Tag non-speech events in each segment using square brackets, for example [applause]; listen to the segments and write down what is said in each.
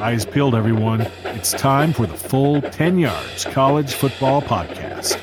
Eyes peeled, everyone. It's time for the full 10 Yards College Football Podcast.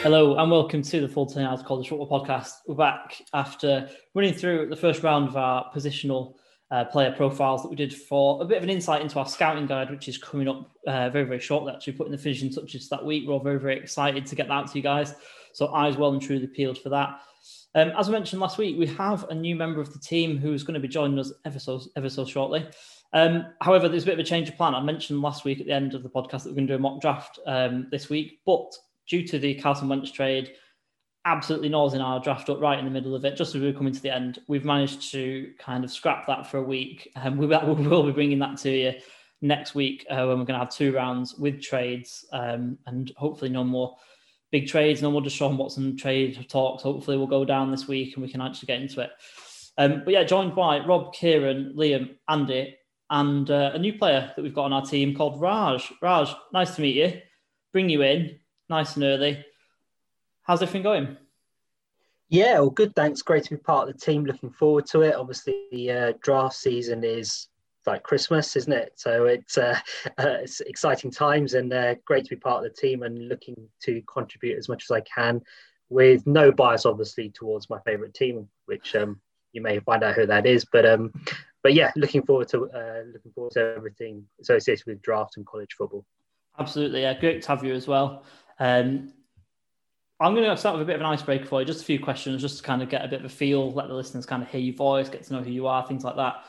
Hello and welcome to the Full 10 Yards College Football Podcast. We're back after running through the first round of our positional uh, player profiles that we did for a bit of an insight into our scouting guide, which is coming up uh, very, very shortly. Actually, putting the finishing touches that week. We're all very, very excited to get that to you guys. So, eyes well and truly peeled for that. Um, as I mentioned last week, we have a new member of the team who's going to be joining us ever so, ever so shortly. Um, however, there's a bit of a change of plan. I mentioned last week at the end of the podcast that we're going to do a mock draft um, this week, but due to the Carson Wentz trade, absolutely nosing our draft up right in the middle of it, just as we were coming to the end. We've managed to kind of scrap that for a week, and [laughs] we, will be bringing that to you next week uh, when we're going to have two rounds with trades um, and hopefully no more big trades, no more Deshaun Watson trade talks. Hopefully, we'll go down this week and we can actually get into it. Um, but yeah, joined by Rob, Kieran, Liam, Andy, and uh, a new player that we've got on our team called Raj. Raj, nice to meet you. Bring you in nice and early. How's everything going? Yeah, well, good. Thanks. Great to be part of the team. Looking forward to it. Obviously, the uh, draft season is like Christmas, isn't it? So it's, uh, [laughs] uh, it's exciting times and uh, great to be part of the team and looking to contribute as much as I can, with no bias, obviously, towards my favourite team, which um, you may find out who that is. But um, but yeah, looking forward to uh, looking forward to everything associated with draft and college football. Absolutely, yeah, great to have you as well. Um, I'm going to start with a bit of an icebreaker for you, just a few questions, just to kind of get a bit of a feel, let the listeners kind of hear your voice, get to know who you are, things like that.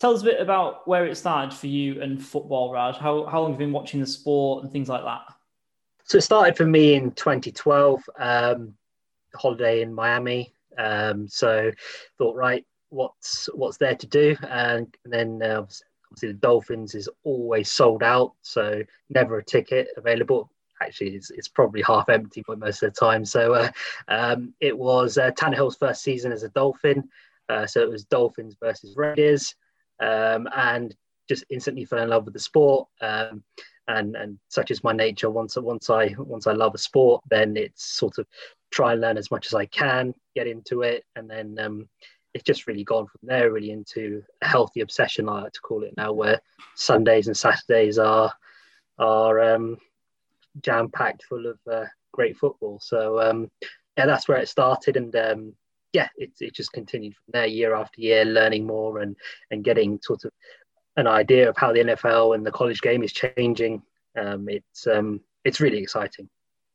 Tell us a bit about where it started for you and football, Raj. How, how long have you been watching the sport and things like that? So it started for me in 2012, um, holiday in Miami. Um, so thought, right, what's what's there to do? And, then uh, obviously the Dolphins is always sold out, so never a ticket available actually it's, it's probably half empty for most of the time. So uh, um, it was uh, Tannehill's first season as a Dolphin. Uh, so it was Dolphins versus Raiders, um, and just instantly fell in love with the sport. Um, and and such is my nature. Once once I once I love a sport, then it's sort of try and learn as much as I can, get into it, and then um, it's just really gone from there really into a healthy obsession I like to call it now, where Sundays and Saturdays are are um, jam packed full of uh, great football. So um, yeah, that's where it started, and um, yeah, it, it just continued from there year after year, learning more and and getting sort of an idea of how the NFL and the college game is changing. Um, it's um, it's really exciting.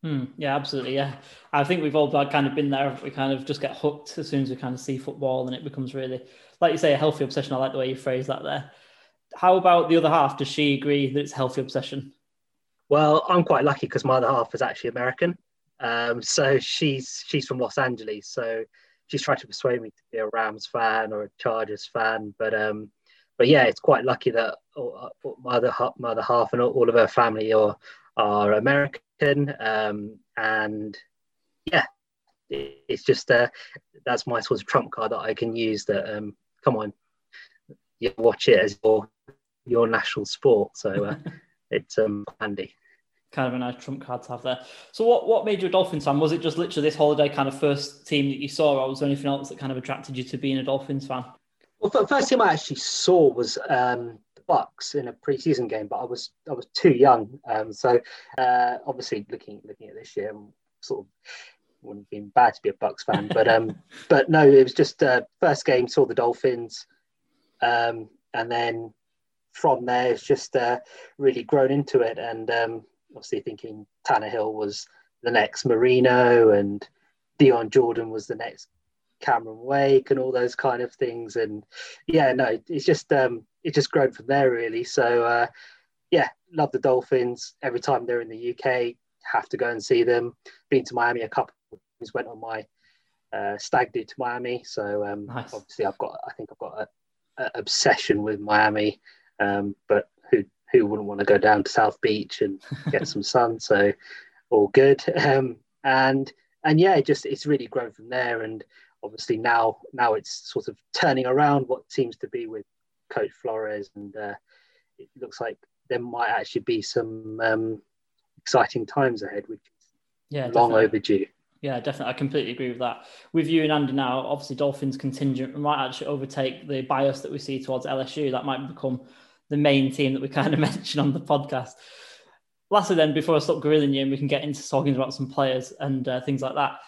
Hmm, yeah, absolutely. Yeah, I think we've all kind of been there. We kind of just get hooked as soon as we kind of see football, and it becomes really, like you say, a healthy obsession. I like the way you phrase that there. How about the other half? Does she agree that it's a healthy obsession? Well, I'm quite lucky because my other half is actually American. Um, so she's she's from Los Angeles. So she's tried to persuade me to be a Rams fan or a Chargers fan. But um, but yeah, it's quite lucky that my other my other half and all of her family are are American. Um, and yeah, it's just uh, that's my sort of trump card that I can use. That um, come on, you watch it as your your national sport. So. Uh, [laughs] it's um, handy. Kind of a nice trump card to have there. So, what what made you a Dolphins fan? Was it just literally this holiday kind of first team that you saw, or was there anything else that kind of attracted you to being a Dolphins fan? Well, the first team I actually saw was um, the Bucs in a preseason game, but I was I was too young. Um, so, uh, obviously, looking looking at this year, I'm sort of wouldn't have been bad to be a Bucs fan, [laughs] but um, but no, it was just uh, first game saw the Dolphins, um, and then from there, it's just uh, really grown into it. And um, obviously, thinking Tannehill was the next Marino, and Dion Jordan was the next Cameron Wake, and all those kind of things. And yeah, no, it's just um, it's just grown from there, really. So uh, yeah, love the Dolphins. Every time they're in the UK, have to go and see them. Been to Miami a couple of times. Went on my uh, stag do to Miami. So um, nice. obviously, I've got I think I've got a, a obsession with Miami. Um, but who who wouldn't want to go down to South Beach and [laughs] get some sun? So all good. Um, and and yeah, it just it's really grown from there. And obviously now now it's sort of turning around what seems to be with Coach Flores, and uh, it looks like there might actually be some um, exciting times ahead, which is yeah, long definitely. overdue. Yeah, definitely. I completely agree with that. With you and Andy now, obviously Dolphins contingent might actually overtake the bias that we see towards LSU. That might become the main team that we kind of [laughs] mention on the podcast. Lastly, then, before I stop grilling you and we can get into talking about some players and uh, things like that,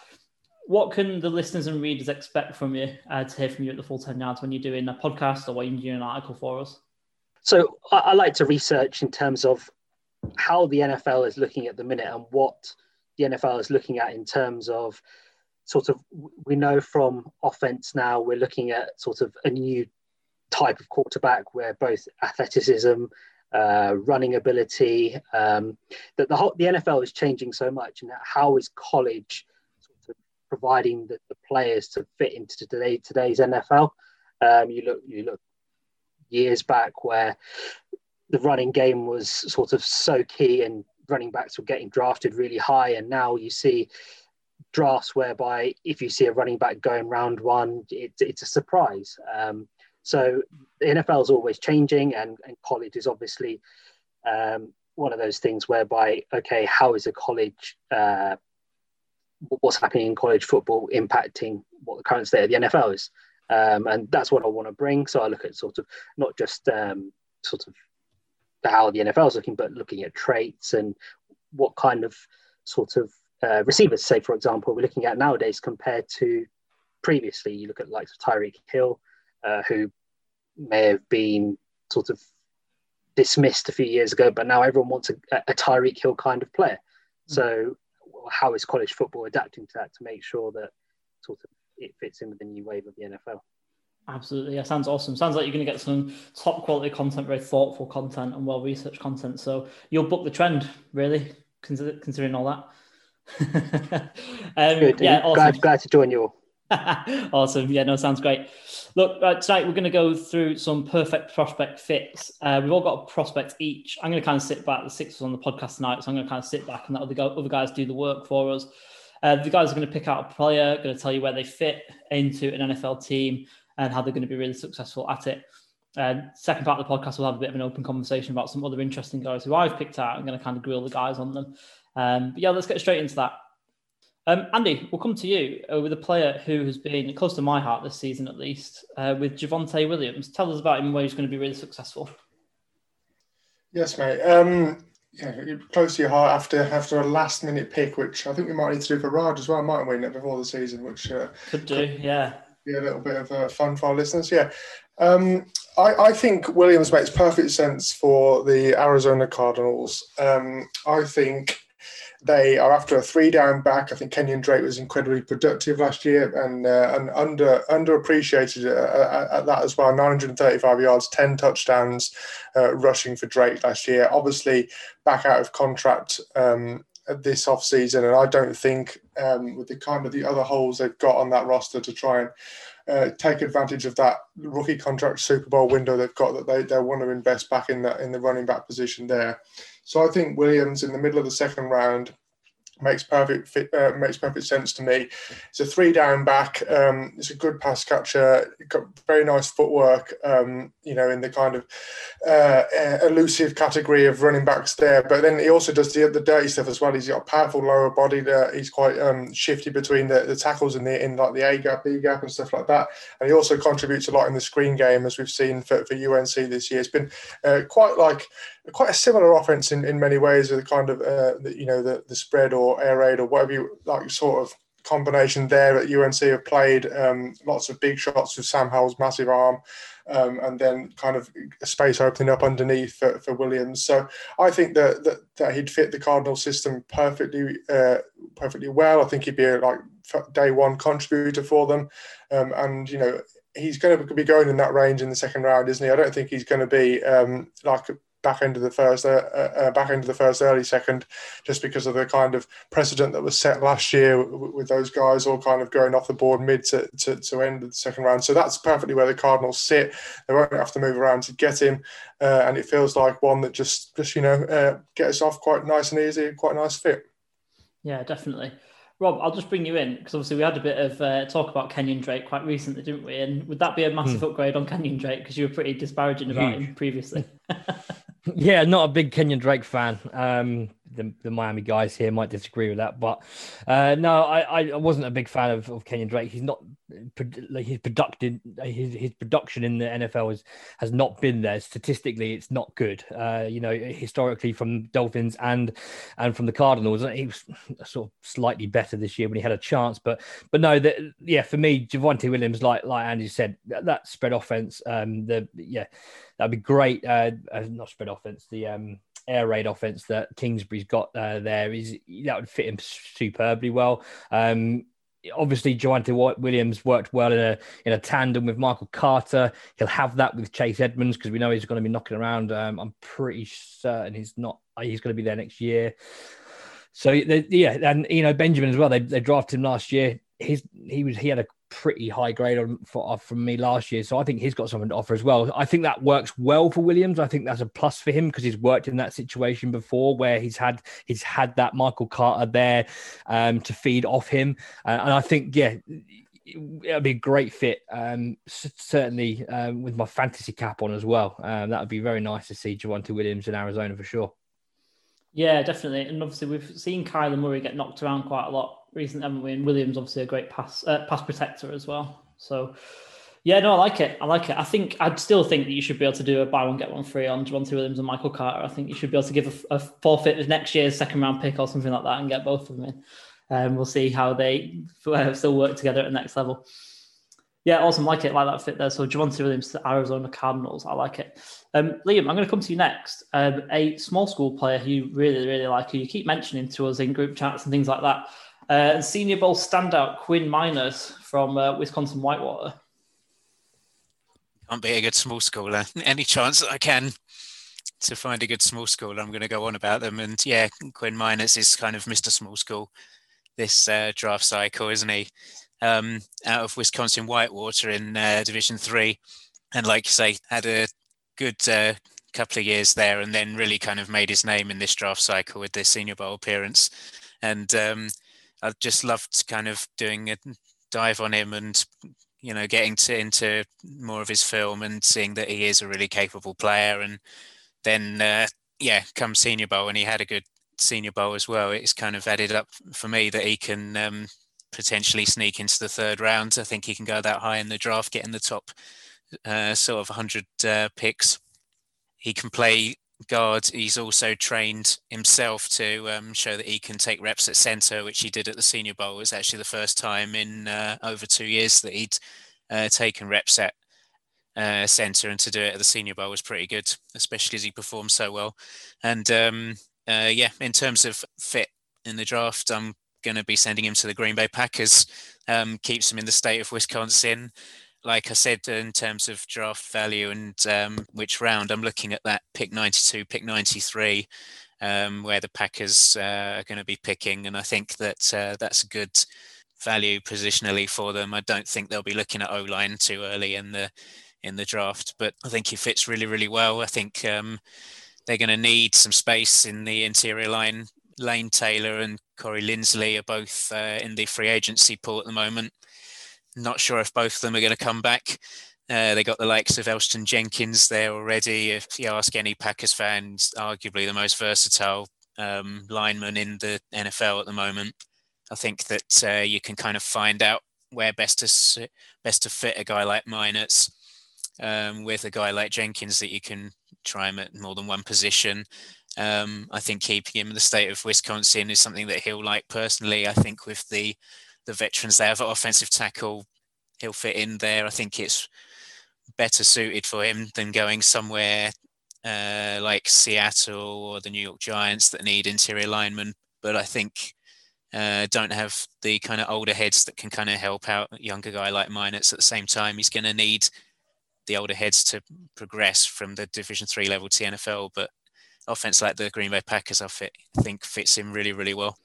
what can the listeners and readers expect from you uh, to hear from you at the full 10 yards when you're doing a podcast or when you're doing an article for us? So I, I like to research in terms of how the NFL is looking at the minute and what the NFL is looking at in terms of sort of we know from offense now we're looking at sort of a new type of quarterback where both athleticism uh, running ability um, that the whole the NFL is changing so much and how is college sort of providing the, the players to fit into today today's NFL. Um, you look you look years back where the running game was sort of so key and running backs were getting drafted really high and now you see drafts whereby if you see a running back going round one it, it's a surprise um, so the nfl is always changing and, and college is obviously um, one of those things whereby okay how is a college uh, what's happening in college football impacting what the current state of the NFL is. Um, and that's what I want to bring. So I look at sort of not just um, sort of how the NFL is looking, but looking at traits and what kind of sort of uh, receivers, say for example, we're looking at nowadays compared to previously. You look at likes of Tyreek Hill, uh, who may have been sort of dismissed a few years ago, but now everyone wants a, a Tyreek Hill kind of player. Mm-hmm. So how is college football adapting to that to make sure that sort of it fits in with the new wave of the NFL? Absolutely, yeah, sounds awesome. Sounds like you're going to get some top quality content, very thoughtful content, and well researched content. So you'll book the trend, really, considering all that. [laughs] um, Good. Yeah, awesome. glad, glad to join you. [laughs] awesome. Yeah, no, sounds great. Look, uh, tonight we're going to go through some perfect prospect fits. Uh, we've all got a prospect each. I'm going to kind of sit back. The six on the podcast tonight, so I'm going to kind of sit back and let other, go, other guys do the work for us. Uh, the guys are going to pick out a player, going to tell you where they fit into an NFL team and how they're going to be really successful at it. Uh, second part of the podcast, we'll have a bit of an open conversation about some other interesting guys who I've picked out. I'm going to kind of grill the guys on them. Um, but yeah, let's get straight into that. Um, Andy, we'll come to you uh, with a player who has been close to my heart this season, at least, uh, with Javonte Williams. Tell us about him, where he's going to be really successful. Yes, mate. Um, yeah, close to your heart after after a last minute pick, which I think we might need to do for Raj as well, mightn't we? Before the season, which uh, could do, could yeah. Be a little bit of uh, fun for our listeners. Yeah, um, I, I, think Williams makes perfect sense for the Arizona Cardinals. Um, I think they are after a three down back. I think Kenyon Drake was incredibly productive last year and uh, and under underappreciated at, at, that as well. 935 yards, 10 touchdowns uh, rushing for Drake last year. Obviously, back out of contract um, this offseason. and I don't think um, with the kind of the other holes they've got on that roster to try and uh, take advantage of that rookie contract Super Bowl window they've got that they, they want to invest back in that in the running back position there. So I think Williams in the middle of the second round makes perfect fit, uh, makes perfect sense to me. It's a three down back. Um, it's a good pass catcher. Got very nice footwork. Um, you know, in the kind of uh, elusive category of running backs there. But then he also does the, the dirty stuff as well. He's got a powerful lower body. There. He's quite um, shifty between the, the tackles and the in like the A gap, B gap, and stuff like that. And he also contributes a lot in the screen game, as we've seen for, for UNC this year. It's been uh, quite like quite a similar offense in, in many ways with kind of uh, the, you know the, the spread or air raid or whatever you like sort of combination there that UNC have played. Um, lots of big shots with Sam Howell's massive arm um, and then kind of space opening up underneath for, for Williams. So I think that, that, that he'd fit the Cardinal system perfectly uh, perfectly well. I think he'd be a like day one contributor for them. Um, and you know he's going to be going in that range in the second round, isn't he? I don't think he's going to be um, like back end of the first, uh, uh, uh, back end of the first, early second, just because of the kind of precedent that was set last year with, with those guys all kind of going off the board mid to, to, to, end of the second round. So that's perfectly where the Cardinals sit. They won't have to move around to get him, uh, and it feels like one that just just you know uh, gets off quite nice and easy, quite a nice fit. Yeah, definitely. Rob, I'll just bring you in because obviously we had a bit of uh, talk about Kenyon Drake quite recently, didn't we? And would that be a massive hmm. upgrade on Kenyon Drake because you were pretty disparaging about Huge. him previously? [laughs] yeah, not a big Kenyon Drake fan. Um, the, the, Miami guys here might disagree with that, but uh, no, I, I wasn't a big fan of, of Kenyon Drake. He's not like his production his, his production in the NFL has has not been there statistically. It's not good. Uh, you know, historically from Dolphins and and from the Cardinals, he was sort of slightly better this year when he had a chance. But but no, that yeah, for me, Javonte Williams, like like Andy said, that, that spread offense, um, the yeah, that'd be great. Uh, uh not spread offense, the um air raid offense that Kingsbury's got uh, there is that would fit him superbly well. Um, obviously Javonte Williams worked well in a in a tandem with Michael Carter. He'll have that with Chase Edmonds because we know he's going to be knocking around. Um, I'm pretty certain he's not. He's going to be there next year. So yeah, and you know Benjamin as well. They they drafted him last year. His he was he had a pretty high grade on, for, uh, from me last year. So I think he's got something to offer as well. I think that works well for Williams. I think that's a plus for him because he's worked in that situation before where he's had he's had that Michael Carter there um, to feed off him, uh, and I think yeah. It'd be a great fit, um, certainly um, with my fantasy cap on as well. Um, that would be very nice to see Javonte Williams in Arizona for sure. Yeah, definitely. And obviously, we've seen Kyler Murray get knocked around quite a lot recently, haven't we? And Williams, obviously, a great pass uh, pass protector as well. So, yeah, no, I like it. I like it. I think I'd still think that you should be able to do a buy one get one free on Javonte Williams and Michael Carter. I think you should be able to give a, a forfeit with next year's second round pick or something like that and get both of them in. And um, we'll see how they uh, still work together at the next level. Yeah, awesome. Like it, like that fit there. So Javonte Williams to Arizona Cardinals. I like it. Um, Liam, I'm going to come to you next. Um, a small school player who you really, really like, who you keep mentioning to us in group chats and things like that. Uh, Senior Bowl standout Quinn Meinerz from uh, Wisconsin Whitewater. Can't be a good small schooler. [laughs] Any chance that I can to find a good small school, I'm going to go on about them. And yeah, Quinn Meinerz is kind of Mr. Small School this uh, draft cycle, isn't he? um, out of Wisconsin Whitewater in uh, Division Three, and like you say, had a good uh, couple of years there, and then really kind of made his name in this draft cycle with this Senior Bowl appearance. And um, I just loved kind of doing a dive on him and you know getting to, into more of his film and seeing that he is a really capable player. And then uh, yeah, come Senior Bowl, and he had a good Senior Bowl as well. It's kind of added up for me that he can um, potentially sneak into the third round. I think he can go that high in the draft, get in the top uh, sort of 100 uh, picks. He can play guard. He's also trained himself to um, show that he can take reps at centre, which he did at the Senior Bowl. It was actually the first time in uh, over two years that he'd uh, taken reps at uh, centre, and to do it at the Senior Bowl was pretty good, especially as he performed so well. And um, uh, yeah, in terms of fit in the draft, I'm going to be sending him to the Green Bay Packers. Um, keeps him in the state of Wisconsin. Like I said, in terms of draft value and um, which round, I'm looking at that pick 92, pick 93, um, where the Packers uh, are going to be picking. And I think that uh, that's a good value positionally for them. I don't think they'll be looking at O line too early in the in the draft, but I think he fits really, really well. I think um, they're going to need some space in the interior line Lane Taylor and Corey Linsley are both uh, in the free agency pool at the moment. Not sure if both of them are going to come back. Uh, they got the likes of Elgton Jenkins there already. If you ask any Packers fans, arguably the most versatile um, lineman in the NFL at the moment. I think that uh, you can kind of find out where best to best to fit a guy like Meinerz um, with a guy like Jenkins that you can try him at more than one position. Um, I think keeping him in the state of Wisconsin is something that he'll like personally. I think with the the veterans they have at offensive tackle, he'll fit in there. I think it's better suited for him than going somewhere uh, like Seattle or the New York Giants that need interior linemen. But I think uh, don't have the kind of older heads that can kind of help out a younger guy like Meinerz. At the same time, he's going to need the older heads to progress from the Division Three level to NFL. But offense like the Green Bay Packers, I fit, think fits him really, really well.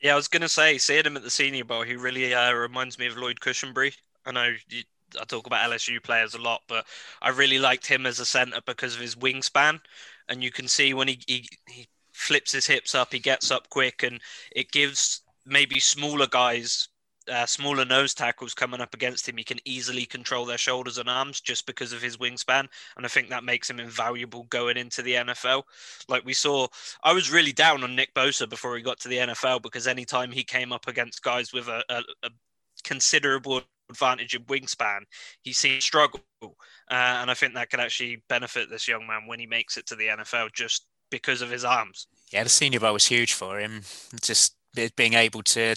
Yeah, I was going to say, seeing him at the Senior Bowl, he really uh, reminds me of Lloyd Cushenberry. I know you, I talk about LSU players a lot, but I really liked him as a center because of his wingspan, and you can see when he, he, he flips his hips up, he gets up quick, and it gives maybe smaller guys uh, smaller nose tackles coming up against him, he can easily control their shoulders and arms just because of his wingspan. And I think that makes him invaluable going into the NFL. Like we saw, I was really down on Nick Bosa before he got to the NFL because anytime he came up against guys with a, a, a considerable advantage in wingspan, he seemed struggle. Uh, and I think that could actually benefit this young man when he makes it to the NFL just because of his arms. Yeah, the Senior Bowl was huge for him. Just being able to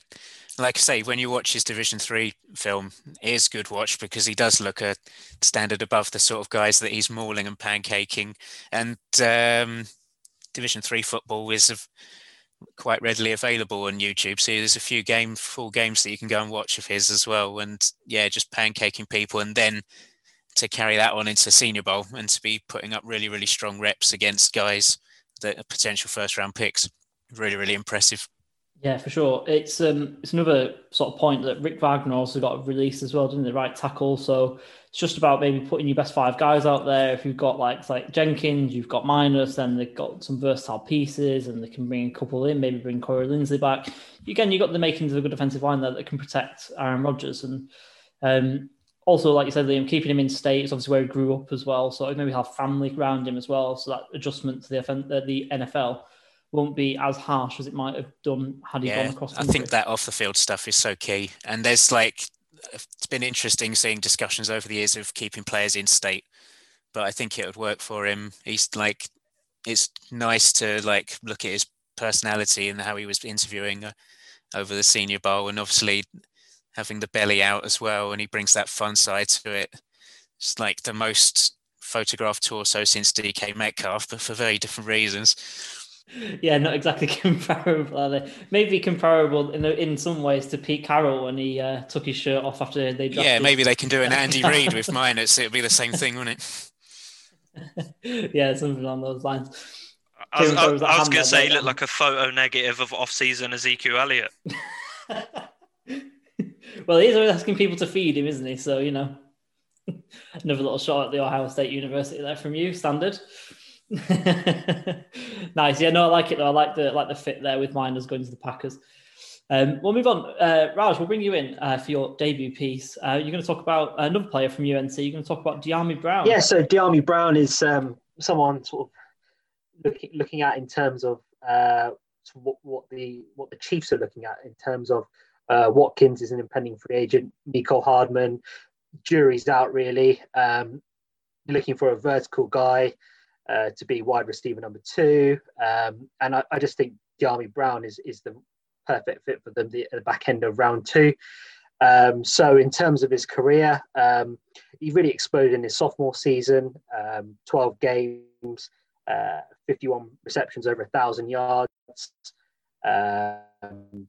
like I say, when you watch his Division Three film, it is good watch because he does look a standard above the sort of guys that he's mauling and pancaking. And um, Division Three football is quite readily available on YouTube. So there's a few game full games that you can go and watch of his as well. And yeah, just pancaking people, and then to carry that on into Senior Bowl and to be putting up really really strong reps against guys that are potential first round picks. Really really impressive. Yeah, for sure. It's um, it's another sort of point that Rick Wagner also got released as well, didn't the right tackle? So it's just about maybe putting your best five guys out there. If you've got like like Jenkins, you've got Meinerz, then they've got some versatile pieces, and they can bring a couple in. Maybe bring Corey Linsley back. Again, you've got the makings of a good defensive line there that can protect Aaron Rodgers, and um, also like you said, Liam, keeping him in state is obviously where he grew up as well. So maybe have family around him as well. So that adjustment to the the NFL won't be as harsh as it might have done had he yeah, gone across. I think that off the field stuff is so key, and there's like it's been interesting seeing discussions over the years of keeping players in state, but I think it would work for him. He's like, it's nice to like look at his personality and how he was interviewing uh, over the Senior Bowl, and obviously having the belly out as well, and he brings that fun side to it. It's like the most photographed torso since DK Metcalf, but for very different reasons [laughs] yeah, not exactly [laughs] comparable, are they? Maybe comparable in in some ways to Pete Carroll when he uh, took his shirt off after they drafted. Yeah, maybe they can do an [laughs] Andy Reid with Meinerz. It'll be the same thing, wouldn't it? yeah, something along those lines. I was, I, I was going to say, he looked like a photo negative of off-season Ezekiel Elliott. well, he's always asking people to feed him, isn't he? So you know, another little shot at the Ohio State University there from you, standard. [laughs] nice. Yeah, no, I like it though. I like the like the fit there with Meinerz going to the Packers. Um, we'll move on. Uh, Raj, we'll bring you in uh, for your debut piece. Uh, you're going to talk about another player from UNC. You're going to talk about Dyami Brown. Yeah, so Dyami Brown is um, someone sort of looking looking at in terms of uh, what, what the what the Chiefs are looking at in terms of uh, Watkins is an impending free agent. Mecole Hardman, jury's out really. Um, looking for a vertical guy uh, to be wide receiver number two. Um, and I, I, just think Dyami Brown is, is the perfect fit for them the, the back end of round two. Um, so in terms of his career, um, he really exploded in his sophomore season, um, 12 games, uh, 51 receptions over a thousand yards, um,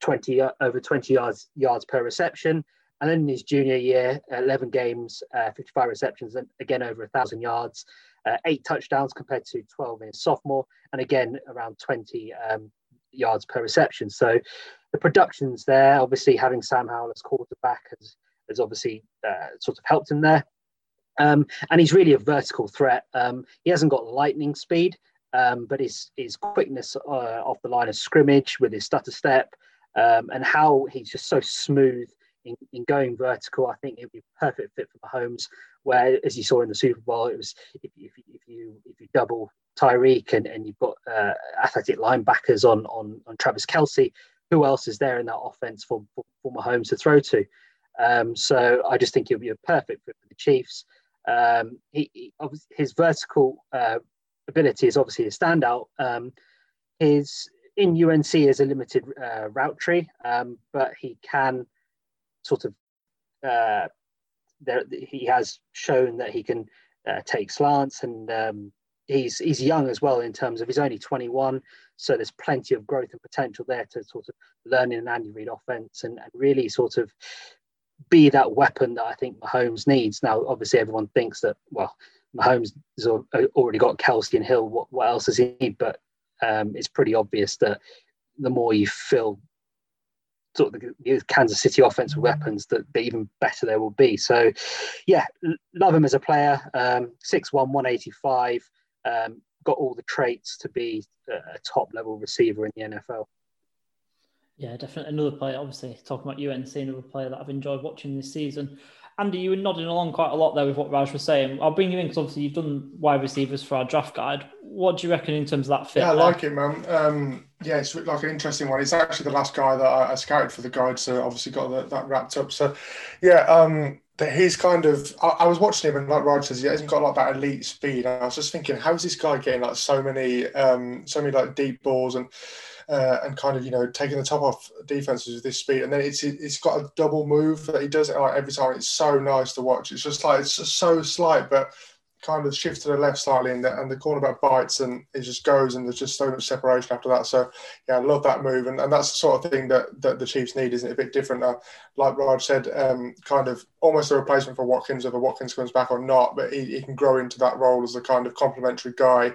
20 uh, over 20 yards yards per reception. And then in his junior year, 11 games, uh, 55 receptions, and again over a thousand yards uh, eight touchdowns compared to 12 in sophomore, and again around 20 um, yards per reception. So the production's there. Obviously, having Sam Howell as quarterback has, has obviously uh, sort of helped him there. Um, and he's really a vertical threat. Um, he hasn't got lightning speed, um, but his his quickness uh, off the line of scrimmage with his stutter step um, and how he's just so smooth in, in going vertical, I think it would be a perfect fit for Mahomes. Where, as you saw in the Super Bowl, it was if, if, if you if you double Tyreek and, and you've got uh, athletic linebackers on, on on Travis Kelce, who else is there in that offense for, for, for Mahomes to throw to? Um, so I just think he'll be a perfect fit for the Chiefs. Um, he, he, his vertical uh, ability is obviously a standout. Um, his in UNC is a limited uh, route tree, um, but he can sort of uh, there, he has shown that he can uh, take slants and um, he's he's young as well in terms of he's only 21 so there's plenty of growth and potential there to sort of learn in an Andy Reid offense and, and really sort of be that weapon that I think Mahomes needs. Now obviously everyone thinks that well Mahomes has already got Kelce and Hill. What, what else does he need? But um, it's pretty obvious that the more you fill sort of the, Kansas City offensive weapons that, that even better there will be. So, yeah, love him as a player. Um, 6'1", 185, um, got all the traits to be a top level receiver in the NFL. Yeah, definitely another player. Obviously, talking about UNC, another player that I've enjoyed watching this season. Andy, you were nodding along quite a lot there with what Raj was saying. I'll bring you in because obviously you've done wide receivers for our draft guide. What do you reckon in terms of that fit? Yeah, I like it, man. Um, yeah, it's like an interesting one. It's actually the last guy that I, I scouted for the guide, so obviously got that, that wrapped up. So, yeah, um, that he's kind of. I, I, was watching him, and like Raj says, he hasn't got like that elite speed. And I was just thinking, how is this guy getting like so many, um, so many like deep balls and uh, and kind of you know taking the top off defenses with this speed. And then it's it's got a double move that he does it like every time. It's so nice to watch. It's just like it's just so slight, but kind of shifts to the left slightly, and the, and the cornerback bites, and it just goes, and there's just so much separation after that. So yeah, I love that move, and, and that's the sort of thing that, that the Chiefs need, isn't it? A bit different, uh, like Raj said, um, kind of almost a replacement for Watkins, whether Watkins comes back or not, but he, he can grow into that role as a kind of complementary guy,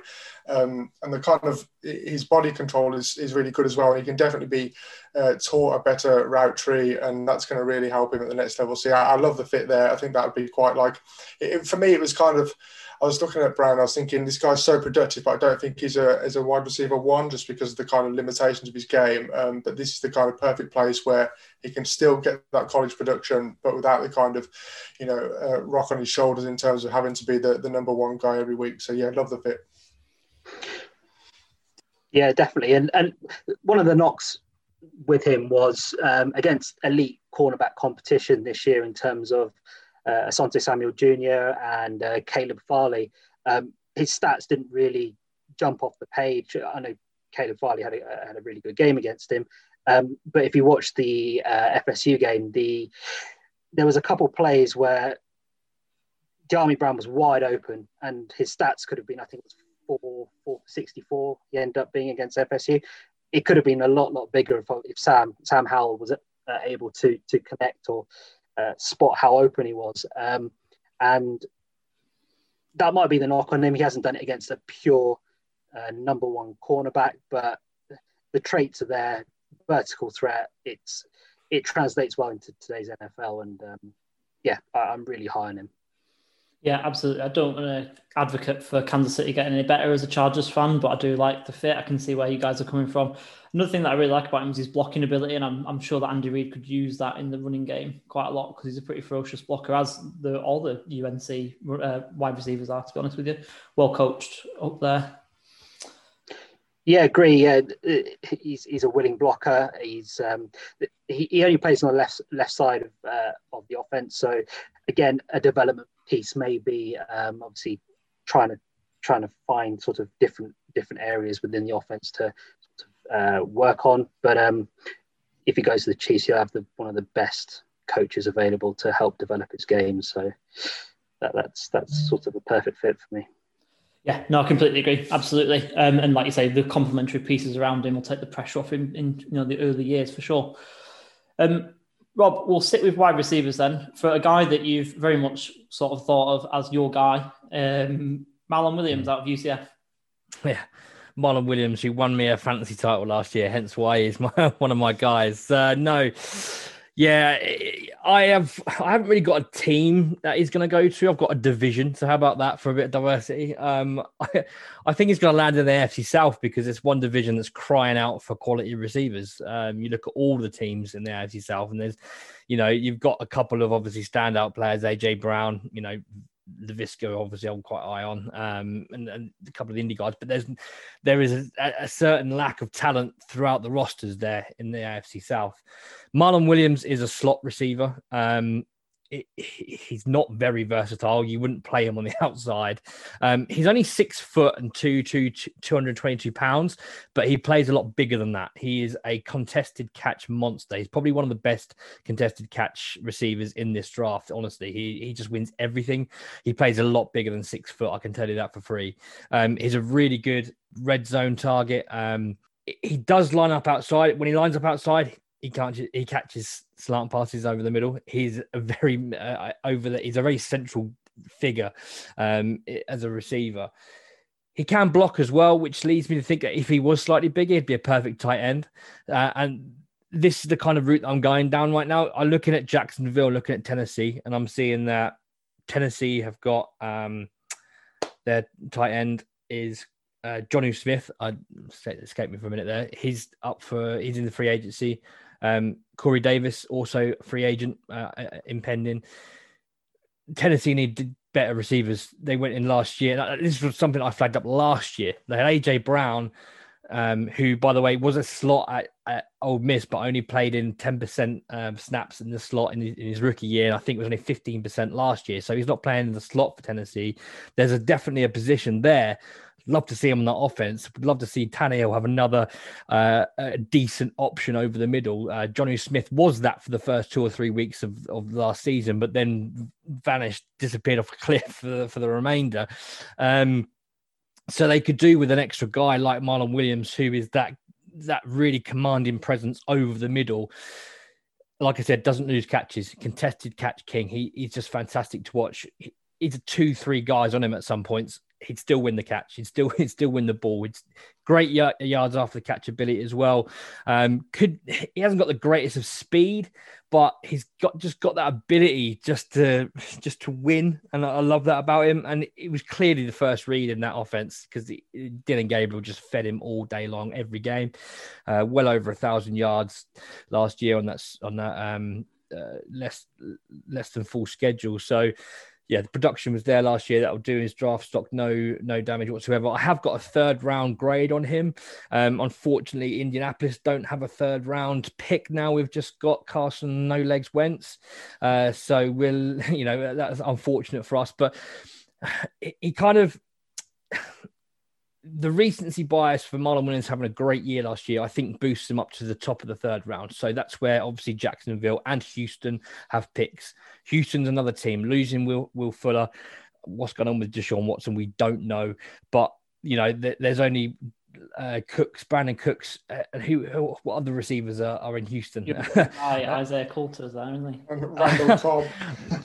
um, and the kind of his body control is is really good as well, and he can definitely be uh, taught a better route tree, and that's going to really help him at the next level. So yeah, I love the fit there. I think that would be quite like it, for me. It was kind of I was looking at Brown. I was thinking this guy's so productive, but I don't think he's a as a wide receiver one just because of the kind of limitations of his game. Um, but this is the kind of perfect place where he can still get that college production, but without the kind of you know uh, rock on his shoulders in terms of having to be the, the number one guy every week. So yeah, love the fit. Yeah, definitely. And and one of the knocks with him was um, against elite cornerback competition this year in terms of uh, Asante Samuel Jr. and uh, Caleb Farley. Um, his stats didn't really jump off the page. I know Caleb Farley had a, had a really good game against him, um, but if you watch the uh, FSU game, the there was a couple plays where Dyami Brown was wide open, and his stats could have been, I think, it was four, four sixty four. He ended up being against FSU. It could have been a lot, lot bigger if, if Sam Sam Howell was uh, able to to connect or uh, spot how open he was. Um, and that might be the knock on him. He hasn't done it against a pure uh, number one cornerback, but the traits are there. Vertical threat. It's it translates well into today's NFL, and um, yeah, I, am really high on him. Yeah, absolutely. I don't want to advocate for Kansas City getting any better as a Chargers fan, but I do like the fit. I can see where you guys are coming from. Another thing that I really like about him is his blocking ability, and I'm, I'm sure that Andy Reid could use that in the running game quite a lot because he's a pretty ferocious blocker, as the all the UNC uh, wide receivers are. To be honest with you, well coached up there. Yeah, agree. Yeah, he's he's a willing blocker. He's um, he, he only plays on the left left side of uh, of the offense. So again, a development piece may be um, obviously trying to trying to find sort of different different areas within the offense to uh, work on. But um, if he goes to the Chiefs, he'll have the, one of the best coaches available to help develop his game. So that, that's that's sort of a perfect fit for me. Yeah, no, I completely agree. Absolutely, um, and like you say, the complementary pieces around him will take the pressure off him in you know the early years for sure. Um, Rob, we'll stick with wide receivers then for a guy that you've very much sort of thought of as your guy, um, Marlon Williams out of UCF. [laughs] Yeah, Marlon Williams, who won me a fantasy title last year, hence why he's my, [laughs] one of my guys. Uh, no, yeah, I have. I haven't really got a team that he's going to go to. I've got a division. So how about that for a bit of diversity? Um, [laughs] I, I think he's going to land in the AFC South because it's one division that's crying out for quality receivers. Um, you look at all the teams in the AFC South, and there's, you know, you've got a couple of obviously standout players. AJ Brown, you know, Laviska, obviously, I'm quite high on, um, and, and, a couple of the indie guys. But there's there is a, a, certain lack of talent throughout the rosters there in the AFC South. Marlon Williams is a slot receiver. Um, it, he's not very versatile. You wouldn't play him on the [laughs] outside. Um, he's only six foot and two, two, 222 pounds, but he plays a lot bigger than that. He is a contested catch monster. He's probably one of the best contested catch receivers in this draft. Honestly, he he just wins everything. He plays a lot bigger than six foot. I can tell you that for free. Um, he's a really good red zone target. Um, he does line up outside. When he lines up outside, he can't. He catches slant passes over the middle. He's a very uh, over the. He's a very central figure um, as a receiver. He can block as well, which leads me to think that if he was slightly bigger, he'd be a perfect tight end. Uh, and this is the kind of route I'm going down right now. I'm looking at Jacksonville, looking at Tennessee, and I'm seeing that Tennessee have got um, their tight end is uh, Jonnu Smith, I escaped me for a minute there. He's up for he's in the free agency. Um, Corey Davis also free agent uh, uh impending. Tennessee need better receivers. They went in last year. This was something I flagged up last year. They had AJ Brown, um, who, by the way, was a slot at, at Ole Miss, but only played in 10% um, snaps in the slot in his, in his, rookie year. And I think it was only 15% last year. So he's not playing in the slot for Tennessee. There's a, definitely a position there love to see him on that offense. Would love to see Tannehill have another uh, decent option over the middle. Uh, Jonnu Smith was that for the first two or three weeks of, of last season, but then vanished, disappeared off a [laughs] cliff for the, for the remainder. Um, so they could do with an extra guy like Marlon Williams, who is that that really commanding presence over the middle like I said, doesn't lose catches, contested catch king. He, he's just fantastic to watch. He, he's a two, three guys on him at some points he'd still win the catch. He'd still [laughs] he'd still win the ball. It's great yards after the catch ability as well. Um, could he hasn't got the greatest of speed, but he's got just got that ability just to [laughs] just to win, and I, love that about him. And it was clearly the first read in that offense because Dillon Gabriel just fed him all day long, every game. Uh, well over a thousand yards last year on that on that um, uh, less less than full schedule. So yeah, the production was there last year. That will do his draft stock no no damage whatsoever. I have got a third round grade on him. Um, unfortunately, Indianapolis don't have a third round pick now. We've just got Carson No Legs Wentz, uh, so we'll [laughs] you know that's unfortunate for us. But [sighs] he kind of the recency bias for Marlon Williams having a great year last year, I think boosts him up to the top of the third round. So that's where obviously Jacksonville and Houston have picks. Houston's another team losing Will, Will Fuller. What's going on with Deshaun Watson, we don't know. But you know, th- there's only uh, Cooks, Brandin Cooks, uh, and who, who, what other receivers are, are in Houston? Aye, [laughs] Isaiah Coulter's there, isn't he? Randall [laughs] Cobb.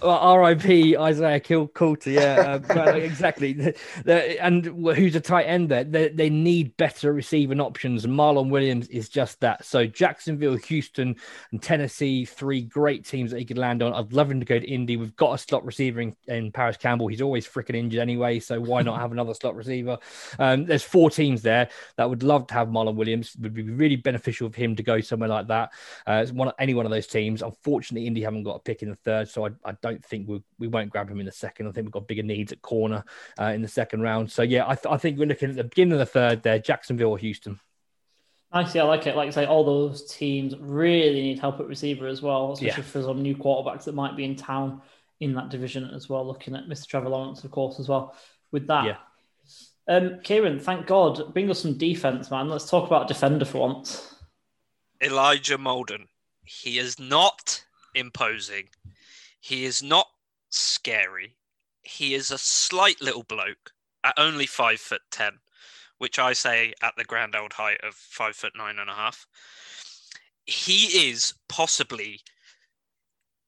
well, R.I.P. Isaiah Kill Coulter, yeah, uh, [laughs] exactly. and who's a tight end there? They, they need better receiving options. Marlon Williams is just that. So Jacksonville, Houston, and Tennessee, three great teams that he could land on. I'd love him to go to Indy. We've got a slot receiver in, in Parris Campbell. He's always freaking injured anyway, so why not have another slot receiver? Um, there's four teams there that would love to have Marlon Williams. It would be really beneficial for him to go somewhere like that. Uh, one any one of those teams. Unfortunately, Indy haven't got a pick in the third, so I, I don't think we we won't grab him in the second. I think we've got bigger needs at corner uh, in the second round. So yeah, I, th- I think we're looking at the beginning of the third there, Jacksonville or Houston. Nice, yeah, I like it. Like I say, all those teams really need help at receiver as well, especially yeah. for some new quarterbacks that might be in town in that division as well. Looking at Mr. Trevor Lawrence, of course, as well. With that, yeah. Um, Kieran, thank God, bring us some defense, man. Let's talk about defender for once. Elijah Molden. He is not imposing. He is not scary. He is a slight little bloke at only five foot ten, which I say at the grand old height of five foot nine and a half. He is possibly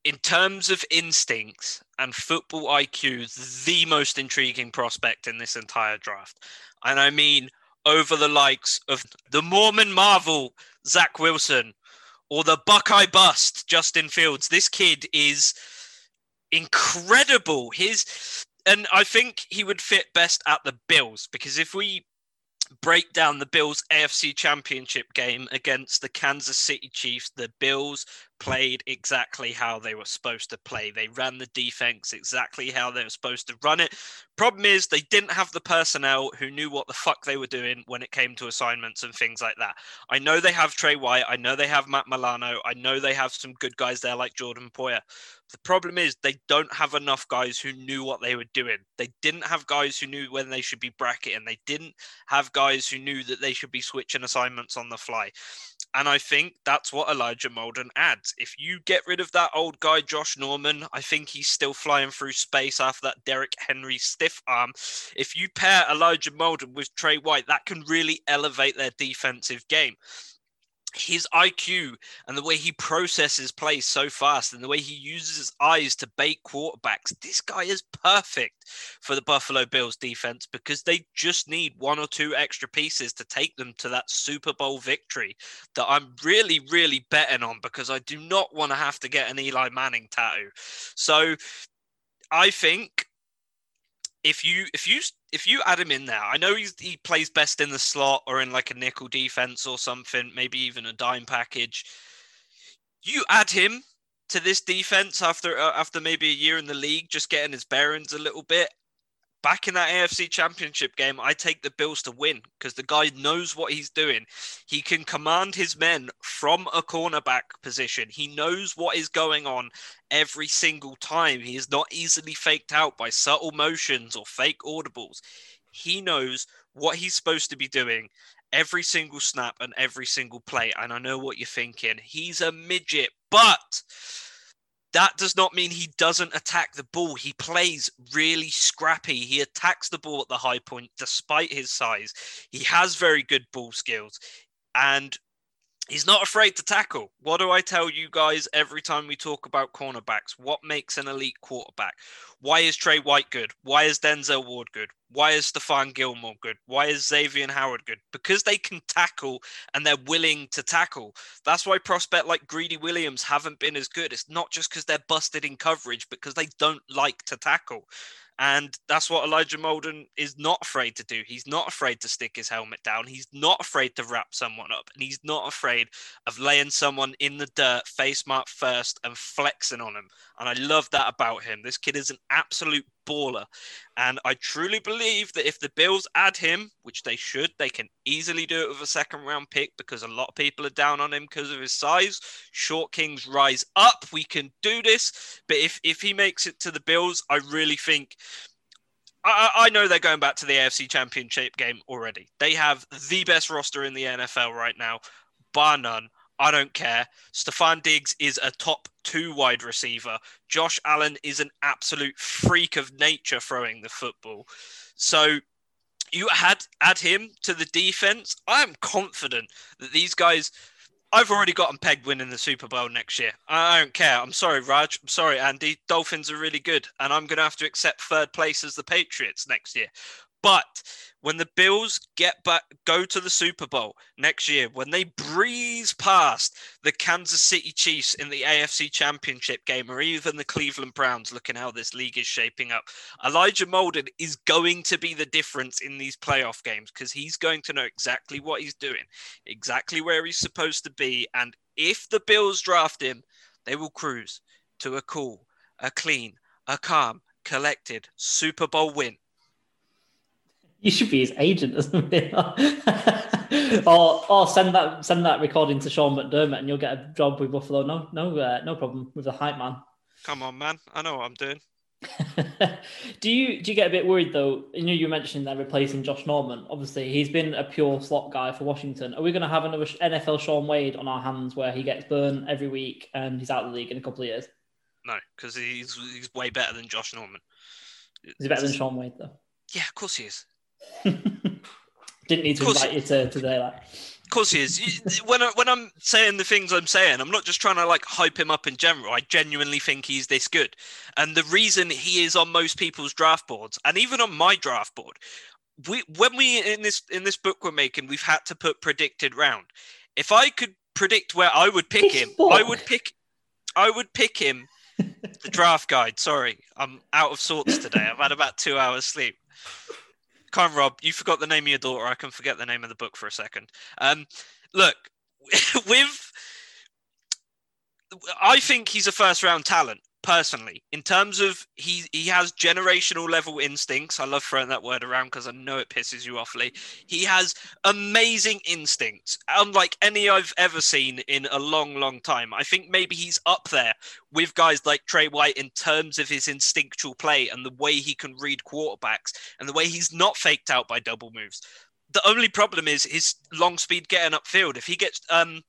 in terms of instincts and football IQ, the most intriguing prospect in this entire draft. And I mean, over the likes of the Mormon Marvel, Zach Wilson, or the Buckeye Bust, Justin Fields. This kid is incredible. His and I think he would fit best at the Bills because if we break down the Bills AFC Championship game against the Kansas City Chiefs, the Bills played exactly how they were supposed to play. They ran the defense exactly how they were supposed to run it. Problem is, they didn't have the personnel who knew what the fuck they were doing when it came to assignments and things like that. I know they have Trey White. I know they have Matt Milano. I know they have some good guys there like Jordan Poyer. The problem is, they don't have enough guys who knew what they were doing. They didn't have guys who knew when they should be bracketing. They didn't have guys who knew that they should be switching assignments on the fly. And I think that's what Elijah Molden adds. If you get rid of that old guy, Josh Norman, I think he's still flying through space after that Derrick Henry stiff arm. If you pair Elijah Molden with Trey White, that can really elevate their defensive game his IQ and the way he processes plays so fast and the way he uses his eyes to bait quarterbacks, this guy is perfect for the Buffalo Bills defense because they just need one or two extra pieces to take them to that Super Bowl victory that I'm really, really betting on because I do not want to have to get an Eli Manning tattoo. So I think if you if you if you add him in there, I know he's, he plays best in the slot or in like a nickel defense or something, maybe even a dime package. You add him to this defense after uh, after maybe a year in the league, just getting his bearings a little bit, back in that AFC Championship game, I take the Bills to win because the guy knows what he's doing. He can command his men from a cornerback position. He knows what is going on every single time. He is not easily faked out by subtle motions or fake audibles. He knows what he's supposed to be doing every single snap and every single play. And I know what you're thinking. He's a midget, but that does not mean he doesn't attack the ball. He plays really scrappy. He attacks the ball at the high point despite his size. He has very good ball skills. And He's not afraid to tackle. What do I tell you guys every time we talk about cornerbacks? What makes an elite quarterback? Why is Trey White good? Why is Denzel Ward good? Why is Stephon Gilmore good? Why is Xavier Howard good? Because they can tackle and they're willing to tackle. That's why prospect like Greedy Williams haven't been as good. It's not just because they're busted in coverage, because they don't like to tackle. And that's what Elijah Molden is not afraid to do. He's not afraid to stick his helmet down. He's not afraid to wrap someone up. And he's not afraid of laying someone in the dirt, face mark first, and flexing on him. And I love that about him. This kid is an absolute baller. And I truly believe that if the Bills add him, which they should, they can easily do it with a second round pick because a lot of people are down on him because of his size. Short Kings rise up. We can do this. But if, if he makes it to the Bills, I really think. I, I know they're going back to the AFC Championship game already. They have the best roster in the NFL right now, bar none. I don't care. Stefon Diggs is a top two wide receiver. Josh Allen is an absolute freak of nature throwing the football. So you had add him to the defense. I am confident that these guys. I've already got them pegged winning the Super Bowl next year. I don't care. I'm sorry, Raj. I'm sorry, Andy. Dolphins are really good, and I'm going to have to accept third place as the Patriots next year. But when the Bills get back, go to the Super Bowl next year, when they breeze past the Kansas City Chiefs in the AFC Championship game, or even the Cleveland Browns, looking how this league is shaping up, Elijah Molden is going to be the difference in these playoff games because he's going to know exactly what he's doing, exactly where he's supposed to be. And if the Bills draft him, they will cruise to a cool, a clean, a calm, collected Super Bowl win you should be his agent or something. [laughs] or or send that send that recording to Sean McDermott and you'll get a job with Buffalo. No, no, uh, no problem with the hype man. Come on, man. I know what I'm doing. [laughs] do you do you get a bit worried though? You know, you mentioned they're replacing Josh Norman. Obviously, he's been a pure slot guy for Washington. Are we going to have another NFL Shaun Wade on our hands where he gets burned every week and he's out of the league in a couple of years? No, because he's he's way better than Josh Norman. Is he better than Shaun Wade though? Yeah, of course he is. [laughs] Didn't need to invite you to today, like. Of course he is. when I, when I'm saying the things I'm saying, I'm not just trying to like hype him up in general. I genuinely think he's this good, and the reason he is on most people's draft boards, and even on my draft board, we when we in this in this book we're making, we've had to put predicted round. If I could predict where I would pick him, I would pick, I would pick him. the [laughs] draft guide. Sorry, I'm out of sorts today. I've had about two hours sleep. On, Rob, you forgot the name of your daughter. I can forget the name of the book for a second. Um, look, [laughs] with I think he's a first round talent personally. In terms of he he has generational level instincts. I love throwing that word around because i know it pisses you off lee. He has amazing instincts unlike any i've ever seen in a long long time. I think maybe he's up there with guys like trey white in terms of his instinctual play and the way he can read quarterbacks and the way he's not faked out by double moves. The only problem is his long speed getting upfield. If he gets um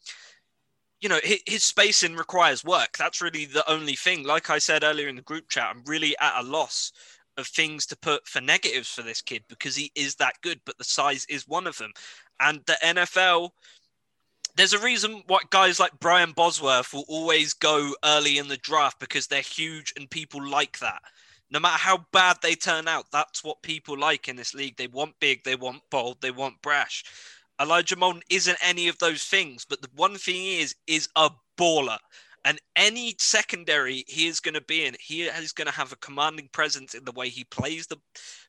you know, his spacing requires work. That's really the only thing. Like I said earlier in the group chat, I'm really at a loss of things to put for negatives for this kid because he is that good, but the size is one of them. And the NFL, there's a reason why guys like Brian Bosworth will always go early in the draft because they're huge and people like that. No matter how bad they turn out, that's what people like in this league. They want big, they want bold, they want brash. Elijah Molden isn't any of those things, but the one thing is is a baller. And any secondary he is going to be in, he is going to have a commanding presence in the way he plays the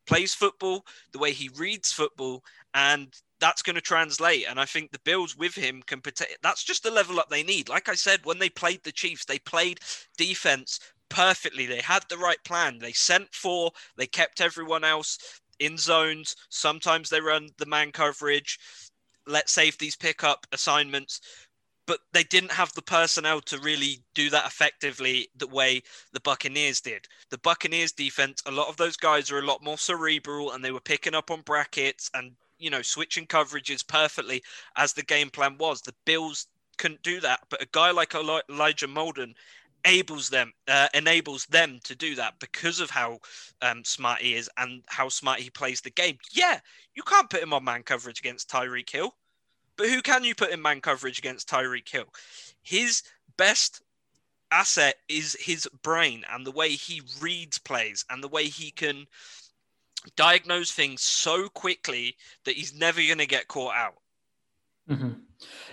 plays football, the way he reads football, and that's going to translate. And I think the Bills with him can protect. That's just the level up they need. Like I said, when they played the Chiefs, they played defense perfectly. They had the right plan. They sent four. They kept everyone else in zones. Sometimes they run the man coverage. Let safeties pick up assignments but they didn't have the personnel to really do that effectively the way the Buccaneers did. The Buccaneers defense, a lot of those guys are a lot more cerebral and they were picking up on brackets and, you know, switching coverages perfectly as the game plan was. The Bills couldn't do that, but a guy like Elijah Molden enables them uh, enables them to do that because of how um, smart he is and how smart he plays the game. Yeah, you can't put him on man coverage against Tyreek Hill. But who can you put in man coverage against Tyreek Hill? His best asset is his brain and the way he reads plays and the way he can diagnose things so quickly that he's never going to get caught out. Mm-hmm.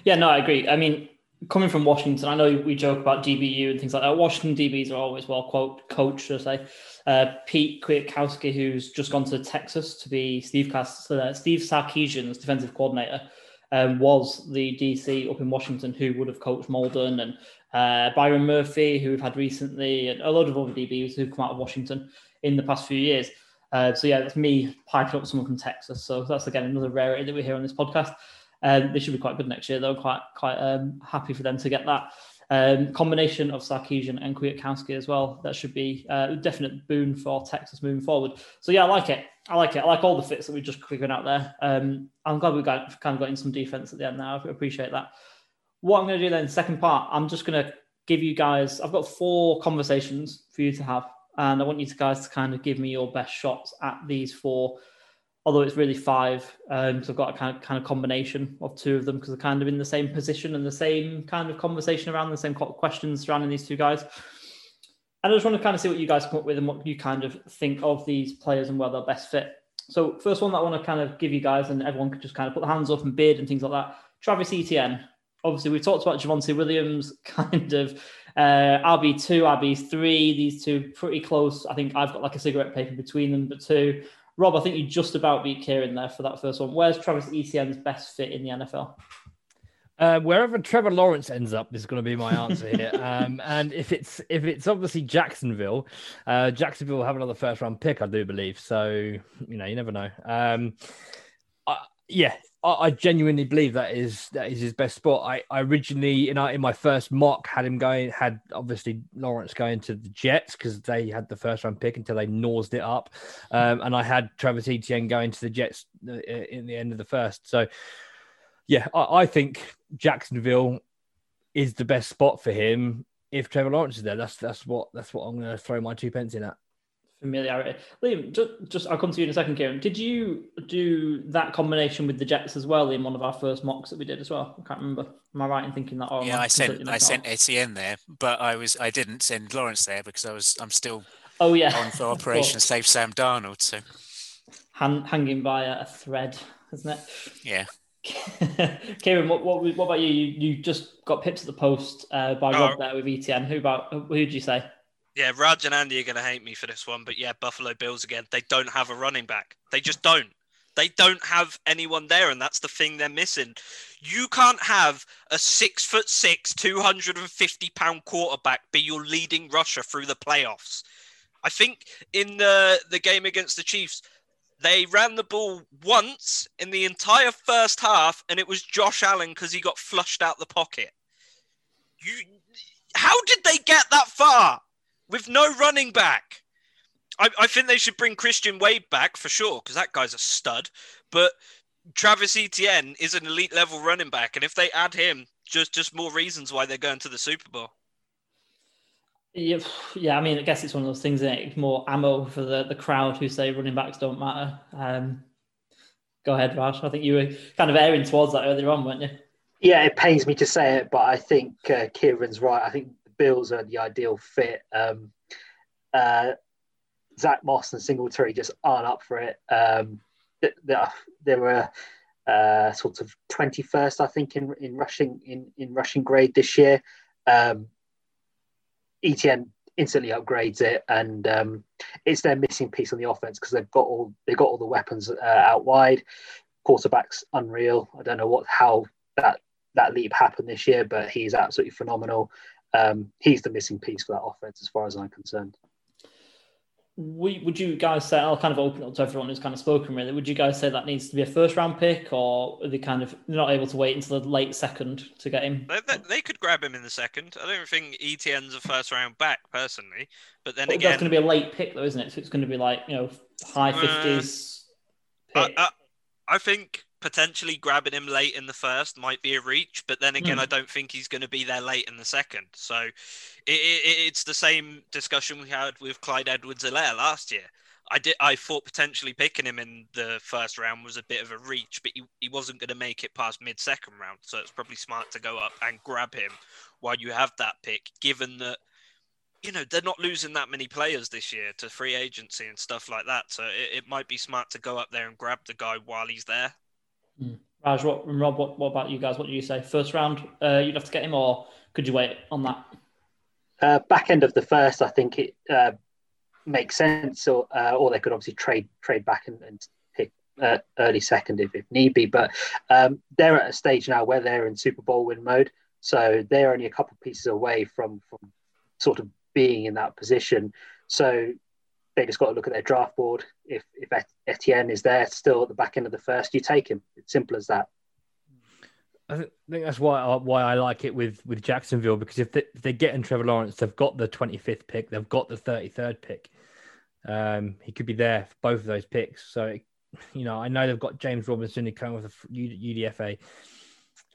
Yeah, no, I agree. I mean, coming from Washington, I know we joke about DBU and things like that. Washington DBs are always well quote coached, should I say. Uh, Pete Kwiatkowski, who's just gone to Texas to be Steve, uh, Steve Sarkisian's defensive coordinator, um, was the DC up in Washington who would have coached Molden and uh, Byron Murphy, who we've had recently, and a lot of other DBs who've come out of Washington in the past few years. Uh, so yeah, that's me piping up someone from Texas. So that's again another rarity that we hear on this podcast. Um, they should be quite good next year, though. Quite quite um, happy for them to get that. Um, combination of Sarkisian and Kwiatkowski as well. That should be uh, a definite boon for Texas moving forward. So yeah, I like it. I like it. I like all the fits that we've just figured out there. Um, I'm glad we got kind of got in some defense at the end now. I appreciate that. What I'm going to do then, second part, I'm just going to give you guys. I've got four conversations for you to have, and I want you guys to kind of give me your best shots at these four although it's really five. Um, so I've got a kind of, kind of combination of two of them because they're kind of in the same position and the same kind of conversation around the same questions surrounding these two guys. And I just want to kind of see what you guys come up with and what you kind of think of these players and where they're best fit. So first one that I want to kind of give you guys, and everyone could just kind of put their hands up and bid and things like that. Travis Etienne. Obviously, we've talked about Javonte Williams, [laughs] kind of uh, RB two, RB three. These two pretty close. I think I've got like a cigarette paper between them, but two. Rob, I think you just about beat Kieran there for that first one. Where's Travis Etienne's best fit in the NFL? Uh, wherever Trevor Lawrence ends up is going to be my answer here. [laughs] um, and if it's if it's obviously Jacksonville, uh, Jacksonville will have another first round pick, I do believe. So you know, you never know. Um, yeah, I, genuinely believe that is that is his best spot. I, I originally in, in my first mock had him going had obviously Lawrence going to the Jets because they had the first round pick until they nosed it up, um, and I had Travis Etienne going to the Jets uh, in the end of the first. So yeah, I, I think Jacksonville is the best spot for him if Trevor Lawrence is there. That's that's what that's what I'm going to throw my two pence in at familiarity. Liam, just, just I'll come to you in a second, Kieran. Did you do that combination with the Jets as well in one of our first mocks that we did as well? I can't remember. Am I right in thinking that? yeah, I sent I sent Etienne there, but I was I didn't send Lawrence there because I was I'm still oh yeah on for [laughs] Operation Save Sam Darnold. So Han, hanging by a thread, isn't it? Yeah. [laughs] Kieran, what, what what about you? You you just got pipped at the post uh, by oh. Rob there with Etienne. Who about who did you say? Yeah, Raj and Andy are going to hate me for this one, but yeah, Buffalo Bills again. They don't have a running back. They just don't. They don't have anyone there, and that's the thing they're missing. You can't have a six foot six, 250 pound quarterback be your leading rusher through the playoffs. I think in the, the game against the Chiefs, they ran the ball once in the entire first half, and it was Josh Allen because he got flushed out the pocket. You, how did they get that far? With no running back. I, I think they should bring Christian Wade back for sure because that guy's a stud. But Travis Etienne is an elite level running back, and if they add him, just just more reasons why they're going to the Super Bowl. Yeah, yeah. I mean, I guess it's one of those things. It? More ammo for the, the crowd who say running backs don't matter. Um, go ahead, Raj. I think you were kind of airing towards that earlier on, weren't you? Yeah, it pains me to say it, but I think uh, Kieran's right. I think Bills are the ideal fit. Um, uh, Zack Moss and Singletary just aren't up for it. Um, they, were uh, sort of 21st, I think, in, in rushing in, in rushing grade this year. Um, Etienne instantly upgrades it, and um, it's their missing piece on the offense because they've got all they've got all the weapons uh, out wide. Quarterback's unreal. I don't know what how that that leap happened this year, but he's absolutely phenomenal. Um, he's the missing piece for that offense, as far as I'm concerned. We, would you guys say I'll kind of open up to everyone who's kind of spoken really. Would you guys say that needs to be a first round pick, or are they kind of not able to wait until the late second to get him? They, they, they could grab him in the second. I don't think Etienne's a first round back personally, but then But again, that's going to be a late pick though, isn't it? So it's going to be like you know high Uh, fifties. I, I, I think potentially grabbing him late in the first might be a reach, but then again, Hmm. I don't think he's going to be there late in the second. So it, it, it's the same discussion we had with Clyde Edwards-Helaire last year. I did. I thought potentially picking him in the first round was a bit of a reach, but he, he wasn't going to make it past mid second round. So it's probably smart to go up and grab him while you have that pick, given that you know they're not losing that many players this year to free agency and stuff like that. So it, it might be smart to go up there and grab the guy while he's there. Raj, what, Rob, what, what about you guys? What do you say? First round, uh, you'd have to get him, or could you wait on that? Uh, back end of the first, I think it uh, makes sense, or uh, or they could obviously trade trade back and, and pick uh, early second if, if need be. But um, they're at a stage now where they're in Super Bowl win mode, so they're only a couple pieces away from from sort of being in that position. So they just got to look at their draft board. If if Etienne is there still at the back end of the first, you take him. It's simple as that. I think that's why I, why I like it with with Jacksonville because if, they, if they're getting Trevor Lawrence, they've got the 25th pick, they've got the 33rd pick. Um, he could be there for both of those picks. So, it- [laughs] you know, I know they've got James Robinson came with a UDFA.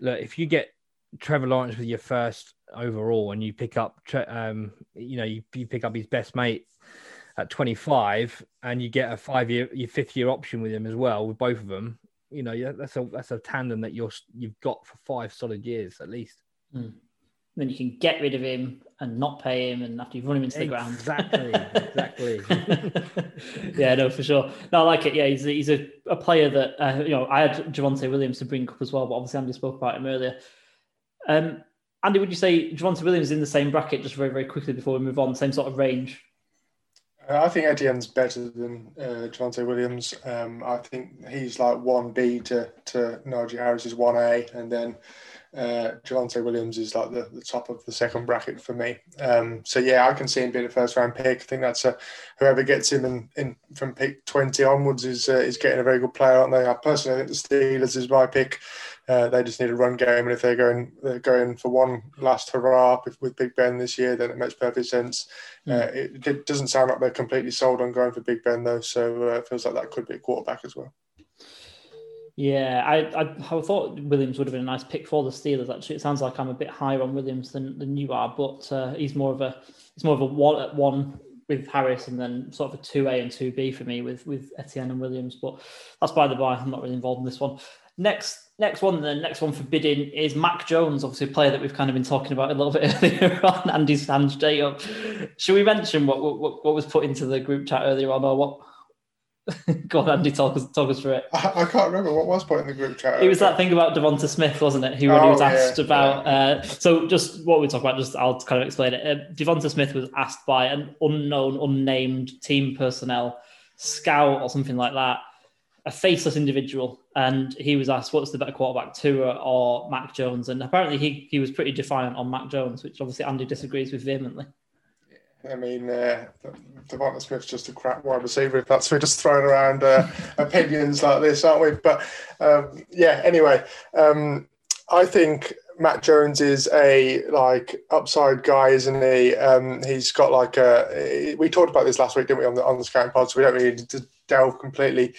Look, if you get Trevor Lawrence with your first overall and you pick up, um, you know, you, you pick up his best mate at 25 and you get a five year, your fifth year option with him as well, with both of them, you know, that's a that's a tandem that you're you've got for five solid years at least. Then you can get rid of him and not pay him, and after you've run him into the ground. Exactly, exactly. [laughs] yeah, no, for sure. No, I like it. Yeah, he's a, he's a, a player that uh, you know. I had Javonte Williams to bring up as well, but obviously Andy spoke about him earlier. Um, Andy, would you say Javonte Williams is in the same bracket? Just very, very quickly before we move on, same sort of range. I think Etienne's better than uh, Javonte Williams. Um, I think he's like one B to to Najee Harris is one A, and then uh, Javonte Williams is like the, the top of the second bracket for me. Um, so yeah, I can see him being a first round pick. I think that's a, whoever gets him in, in from pick twenty onwards is uh, is getting a very good player, aren't they? I personally think the Steelers is my pick. Uh, they just need a run game, and if they're going they're going for one last hurrah with, Big Ben this year, then it makes perfect sense. Uh, it, it doesn't sound like they're completely sold on going for Big Ben though, so uh, it feels like that could be a quarterback as well. Yeah, I, I I thought Williams would have been a nice pick for the Steelers. Actually, it sounds like I'm a bit higher on Williams than, than you are, but uh, he's more of a he's more of a one at one with Harris, and then sort of a two A and two B for me with with Etienne and Williams. But that's by the by. I'm not really involved in this one. Next next one, the next one for bidding is Mac Jones, obviously a player that we've kind of been talking about a little [laughs] bit earlier on. Andy's hand straight up. Should we mention what what, what was put into the group chat earlier on, or what? [laughs] Go on, Andy, talk us talk us through it. I, I can't remember what was put in the group chat. It was that thing about Devonta Smith, wasn't it? Who when he was Oh, asked yeah, about. Uh, so just what we talk about, just I'll kind of explain it. Uh, Devonta Smith was asked by an unknown, unnamed team personnel, scout or something like that, a faceless individual, and he was asked, "What's the better quarterback, Tua or Mac Jones?" And apparently, he he was pretty defiant on Mac Jones, which obviously Andy disagrees with vehemently. I mean, uh, Devonta Smith's just a crap wide receiver. If that's we're just throwing around uh, [laughs] opinions like this, aren't we? But um, yeah. Anyway, um, I think Mac Jones is a like upside guy, isn't he? Um, he's got like a. We talked about this last week, didn't we, on the on the scouting pod? So we don't really need to delve completely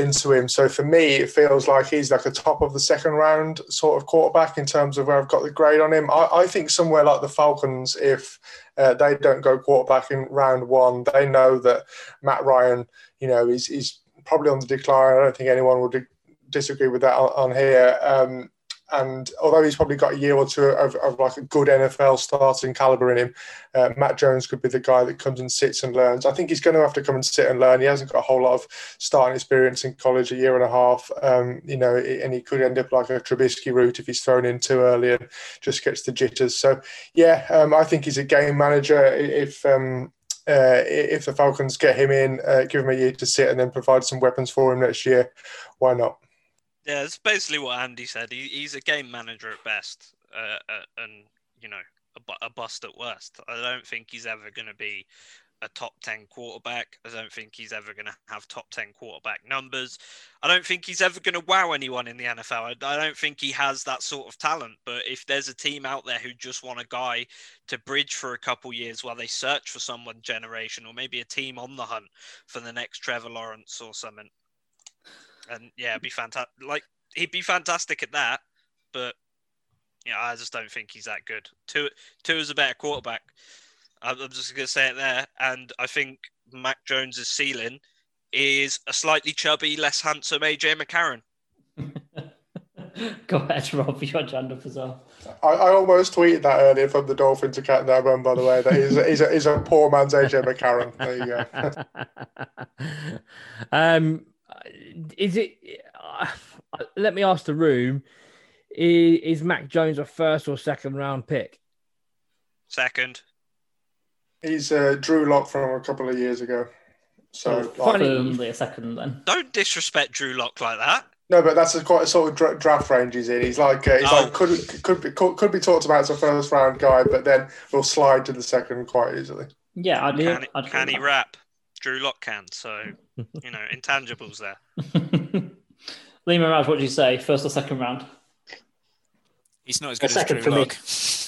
into him. So for me, it feels like he's like a top of the second round sort of quarterback in terms of where I've got the grade on him. I, I think somewhere like the Falcons, if uh, they don't go quarterback in round one, they know that Matt Ryan, you know, is is probably on the decline. I don't think anyone would disagree with that on, on here. Um, and although he's probably got a year or two of, of like a good NFL starting caliber in him, uh, Mac Jones could be the guy that comes and sits and learns. I think he's going to have to come and sit and learn. He hasn't got a whole lot of starting experience in college, a year and a half, um, you know, and he could end up like a Trubisky route if he's thrown in too early and just gets the jitters. So, yeah, um, I think he's a game manager. If um, uh, if the Falcons get him in, uh, give him a year to sit, and then provide some weapons for him next year, why not? Yeah, it's basically what Andy said. He, he's a game manager at best, uh, uh, and you know, a, a, bust at worst. I don't think he's ever going to be a top 10 quarterback. I don't think he's ever going to have top 10 quarterback numbers. I don't think he's ever going to wow anyone in the NFL. I, I, don't think he has that sort of talent. But if there's a team out there who just want a guy to bridge for a couple years while they search for someone generation, or maybe a team on the hunt for the next Trevor Lawrence or something, and yeah, it'd be fantastic. Like he'd be fantastic at that, but yeah, I just don't think he's that good. Two, two is a better quarterback. I'm just going to say it there. And I think Mac Jones's ceiling is a slightly chubby, less handsome AJ McCarron. [laughs] Go ahead, Rob. You're hand up as well. I, I, almost tweeted that earlier from the Dolphins account that I run, by the way, that he's a, he's a, he's a poor man's AJ McCarron. There you go. [laughs] um, is it? Uh, let me ask the room: is, is Mac Jones a first or second round pick? Second. He's uh, Drew Lock from a couple of years ago. So firmly a second then. Don't disrespect Drew Lock like that. No, but that's a quite a sort of draft range he's in. He's like uh, he's oh. like could could be could, could, be talked about as a first round guy, but then will slide to the second quite easily. Yeah, I'd, can, I'd can he rap? Drew Lock can. So [laughs] you know, intangibles there. [laughs] Lima Raj, what do you say? First or second round? He's not as good a as Drew Lock. [laughs]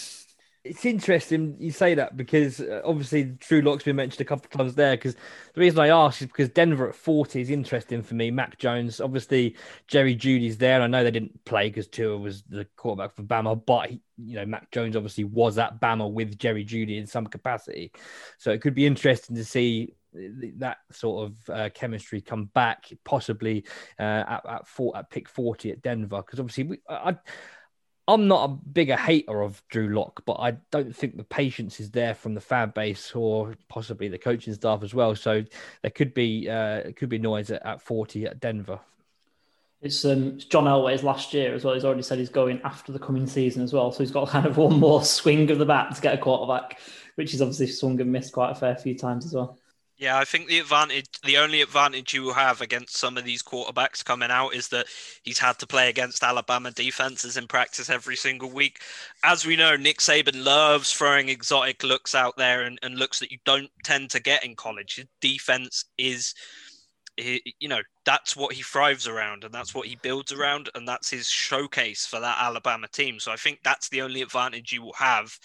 It's interesting you say that because uh, obviously Drew Lock's been mentioned a couple of times there. Because the reason I ask is because Denver at 40 is interesting for me. Mac Jones, obviously Jerry Jeudy's there. And I know they didn't play because Tua was the quarterback for Bama, but he, you know Mac Jones obviously was at Bama with Jerry Judy in some capacity. So it could be interesting to see that sort of uh, chemistry come back, possibly uh, at at, four, at pick 40 at Denver. Because obviously we, I, I'm not a bigger hater of Drew Lock, but I don't think the patience is there from the fan base or possibly the coaching staff as well. So there could be uh, could be noise at, at 40 at Denver. It's, um, John Elway's last year as well. He's already said he's going after the coming season as well. So he's got [laughs] kind of one more swing of the bat to get a quarterback, which is obviously swung and missed quite a fair few times as well. Yeah, I think the advantage, the only advantage you have against some of these quarterbacks coming out is that he's had to play against Alabama defenses in practice every single week. As we know, Nick Saban loves throwing exotic looks out there and, and looks that you don't tend to get in college. His defense is you know that's what he thrives around and that's what he builds around and that's his showcase for that alabama team. So i think that's the only advantage you will have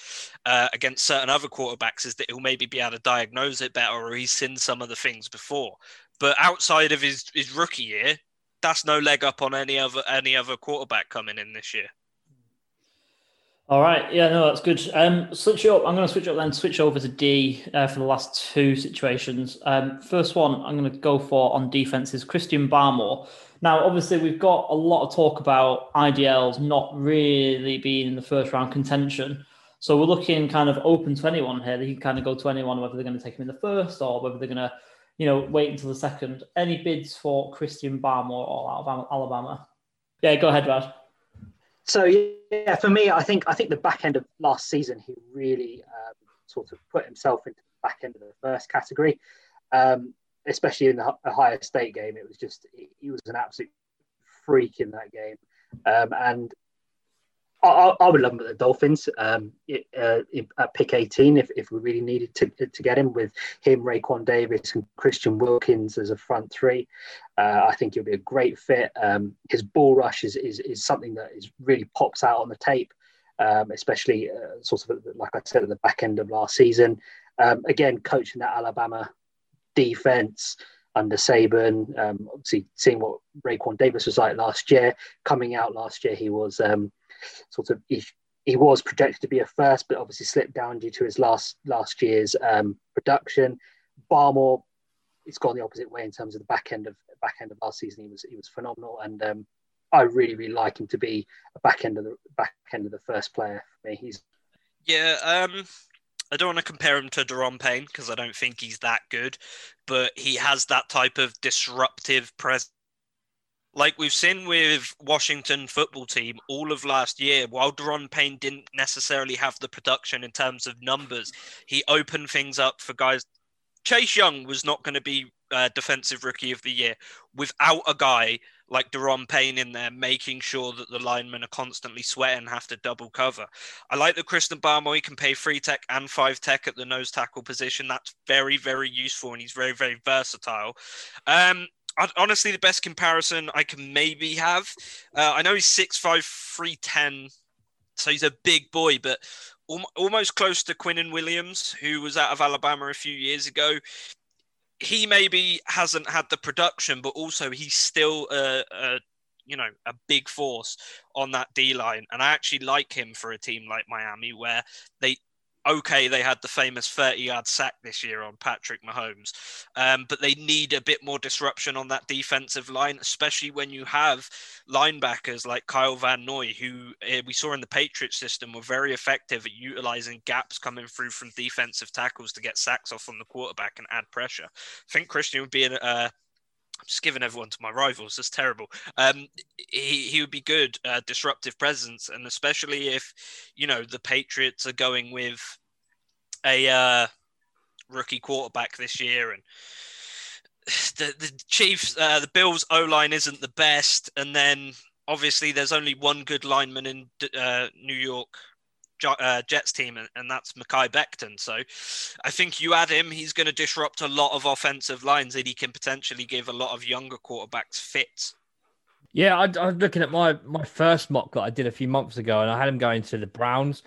uh, against certain other quarterbacks is that he'll maybe be able to diagnose it better or he's seen some of the things before. But outside of his, his rookie year that's no leg up on any other any other quarterback coming in this year all right. Yeah, no, that's good. Um, switch up. I'm going to switch up then, switch over to D uh, for the last two situations. Um, first one I'm going to go for on defense is Christian Barmore. Now, obviously, we've got a lot of talk about IDLs not really being in the first round contention. So we're looking kind of open to anyone here. They can kind of go to anyone, whether they're going to take him in the first or whether they're going to, you know, wait until the second. Any bids for Christian Barmore or out of Alabama? Yeah, go ahead, Rad. So yeah, for me, I think I think the back end of last season, he really um, sort of put himself into the back end of the first category, um, especially in the Ohio State game. It was just he was an absolute freak in that game, um, and I, I, would love him at the Dolphins um, uh, at pick 18 if, if we really needed to, to get him with him, Raekwon Davis, and Christian Wilkins as a front three. Uh, I think he'll be a great fit. Um, his ball rush is, is, is something that is really pops out on the tape, um, especially uh, sort of like I said at the back end of last season. Um, again, coaching that Alabama defense under Saban. Um, obviously, seeing what Raekwon Davis was like last year, coming out last year, he was um, sort of he, he was projected to be a first, but obviously slipped down due to his last last year's um, production. Barmore, it's gone the opposite way in terms of the back end of back end of last season. He was he was phenomenal, and um, I really really like him to be a back end of the back end of the first player for me. He's yeah. Um, I don't want to compare him to Da'Ron Payne because I don't think he's that good, but he has that type of disruptive presence. Like we've seen with Washington football team all of last year, while Da'Ron Payne didn't necessarily have the production in terms of numbers, he opened things up for guys. Chase Young was not going to be uh, defensive rookie of the year without a guy like Da'Ron Payne in there, making sure that the linemen are constantly sweating and have to double cover. I like that Christian Barmore can pay three tech and five tech at the nose tackle position. That's very, very useful and he's very, very versatile. Um, honestly, the best comparison I can maybe have. Uh, I know he's 6'5, 310, so he's a big boy, but almost close to Quinnen Williams, who was out of Alabama a few years ago he maybe hasn't had the production, but also he's still a, a you know a big force on that D line, and I actually like him for a team like Miami, where they okay, they had the famous 30 yard sack this year on Patrick Mahomes, um, but they need a bit more disruption on that defensive line, especially when you have linebackers like Kyle Van Noy, who uh, we saw in the Patriots system were very effective at utilizing gaps coming through from defensive tackles to get sacks off on the quarterback and add pressure. I think Christian would be an, uh, I'm just giving everyone to my rivals. That's terrible. Um, he, he would be good, uh, disruptive presence, and especially if you know the Patriots are going with a uh, rookie quarterback this year, and [sighs] the the Chiefs, uh, the Bills O line isn't the best, and then obviously there's only one good lineman in uh, New York uh, Jets team, and that's Mekhi Becton. So I think you add him, he's going to disrupt a lot of offensive lines, and he can potentially give a lot of younger quarterbacks fits. Yeah, I, I, was looking at my my first mock that I did a few months ago, and I had him going to the Browns.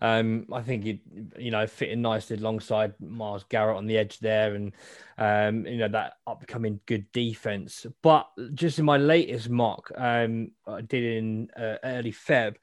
Um, I think he, you know, fitting nicely alongside Myles Garrett on the edge there, and um, you know that upcoming good defense. But just in my latest mock, um, I did in uh, early Feb,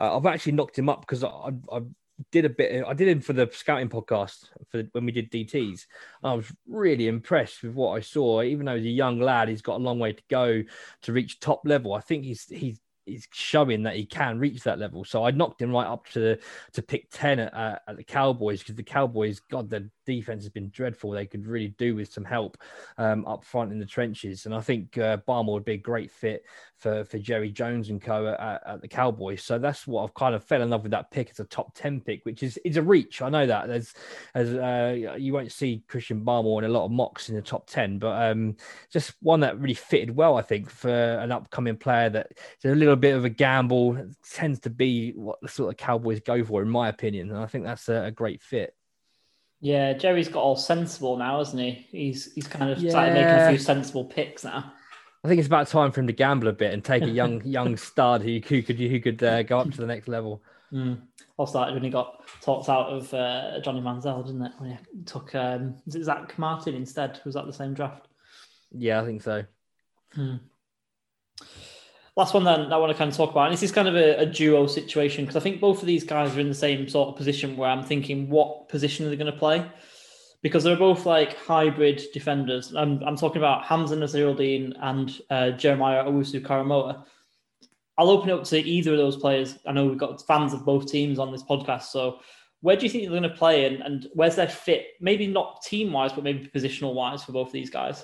uh, I've actually knocked him up because I, I did a bit. I did him for the scouting podcast for when we did DTS. I was really impressed with what I saw. Even though he's a young lad, he's got a long way to go to reach top level. I think he's he's is showing that he can reach that level. So I knocked him right up to to pick ten at, uh, at the Cowboys because the Cowboys, God, the defense has been dreadful. They could really do with some help um, up front in the trenches, and I think uh, Barmore would be a great fit for for Jerry Jones and co at, at, the Cowboys. So that's what I've kind of fell in love with that pick. It's a top ten pick, which is is a reach. I know that there's as uh, you won't see Christian Barmore in a lot of mocks in the top ten, but um, just one that really fitted well, I think, for an upcoming player that is a little bit of a gamble. It tends to be what the sort of Cowboys go for, in my opinion, and I think that's a, a great fit. Yeah, Jerry's got all sensible now, hasn't he? He's he's kind of yeah. started making a few sensible picks now. I think it's about time for him to gamble a bit and take a young [laughs] young stud who, who could who could uh, go up to the next level. Mm. All started when he got talked out of uh, Johnny Manziel, didn't it? When he took um, is it Zack Martin instead? Was that the same draft? Yeah, I think so. Hmm. Last one then I want to kind of talk about, and this is kind of a, a duo situation because I think both of these guys are in the same sort of position where I'm thinking, what position are they going to play? Because they're both like hybrid defenders. I'm, I'm talking about Hamsah Nasirildeen and uh, Jeremiah Owusu Koramoah. I'll open it up to either of those players. I know we've got fans of both teams on this podcast. So, where do you think they're going to play and, and where's their fit? Maybe not team wise, but maybe positional wise for both of these guys.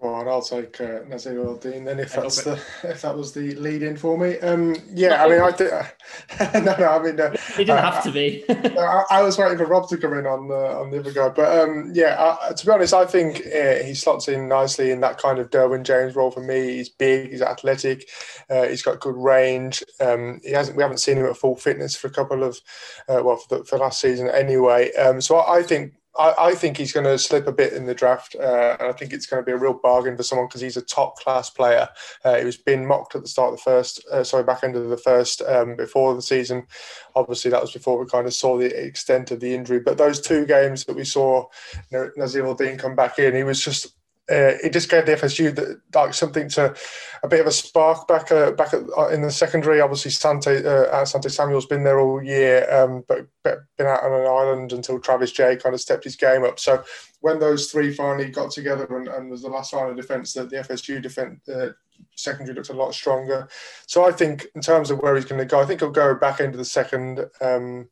Well, I'll take uh, Nasirildeen then if that's the [laughs] if that was the lead in for me. Um, yeah, I mean, I did. [laughs] no, no, I mean, uh, it didn't uh, have to be. I, I, was waiting for Rob to come in on uh, on the other guy, but um, yeah, uh, to be honest, I think uh, he slots in nicely in that kind of Derwin James role for me. He's big, he's athletic, uh, he's got good range. Um, he hasn't we haven't seen him at full fitness for a couple of well for the for last season anyway. Um, so I, I think I, I, think he's going to slip a bit in the draft, uh, and I think it's going to be a real bargain for someone because he's a top class player. Uh, he was being mocked at the start of the first, uh, sorry, back end of the first um, before the season. Obviously, that was before we kind of saw the extent of the injury. But those two games that we saw you know, Nasirildeen come back in, he was just uh, it just gave the FSU the, like something to a bit of a spark back uh, back at, uh, in the secondary. Obviously, Sante uh, Sante Samuel's been there all year, um, but, been out on an island until Travis Jay kind of stepped his game up. So when those three finally got together and, and was the last line of defence that the FSU defense uh, secondary looked a lot stronger. So I think in terms of where he's going to go, I think he'll go back into the second. Um,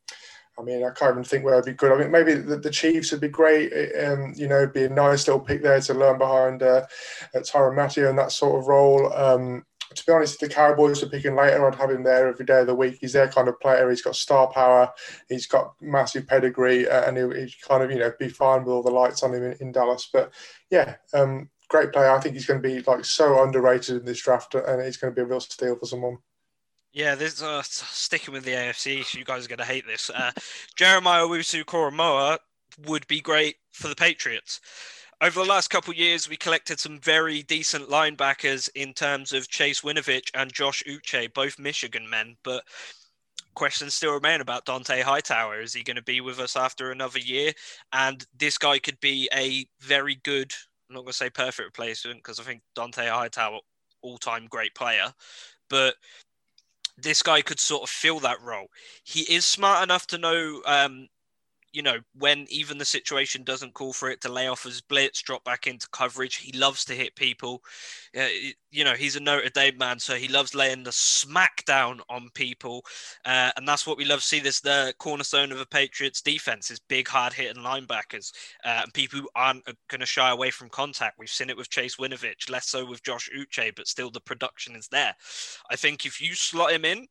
I mean, I can't even think where it'd be good. I mean, maybe the, the Chiefs would be great. Um, you know, be a nice little pick there to learn behind uh, Tyrann Mathieu and that sort of role. Um, to be honest, if the Cowboys are picking later, I'd have him there every day of the week. He's their kind of player. He's got star power. He's got massive pedigree, uh, and he, he kind of you know be fine with all the lights on him in, in Dallas. But yeah, um, great player. I think he's going to be like so underrated in this draft, and he's going to be a real steal for someone. Yeah, this uh, sticking with the AFC. You guys are going to hate this. Uh, Jeremiah Owusu-Koramoah would be great for the Patriots. Over the last couple years, we collected some very decent linebackers in terms of Chase Winovich and Josh Uche, both Michigan men. But questions still remain about Dont'a Hightower. Is he going to be with us after another year? And this guy could be a very good, I'm not going to say perfect replacement because I think Dont'a Hightower, all time great player. But this guy could sort of fill that role. He is smart enough to know um, you know, when even the situation doesn't call for it to lay off his blitz, drop back into coverage. He loves to hit people. Uh, you know, he's a Notre Dame man, so he loves laying the smack down on people. Uh, and that's what we love to see this the cornerstone of a Patriots defense is big, hard hitting linebackers uh, and people who aren't going to shy away from contact. We've seen it with Chase Winovich, less so with Josh Uche, but still the production is there. I think if you slot him in,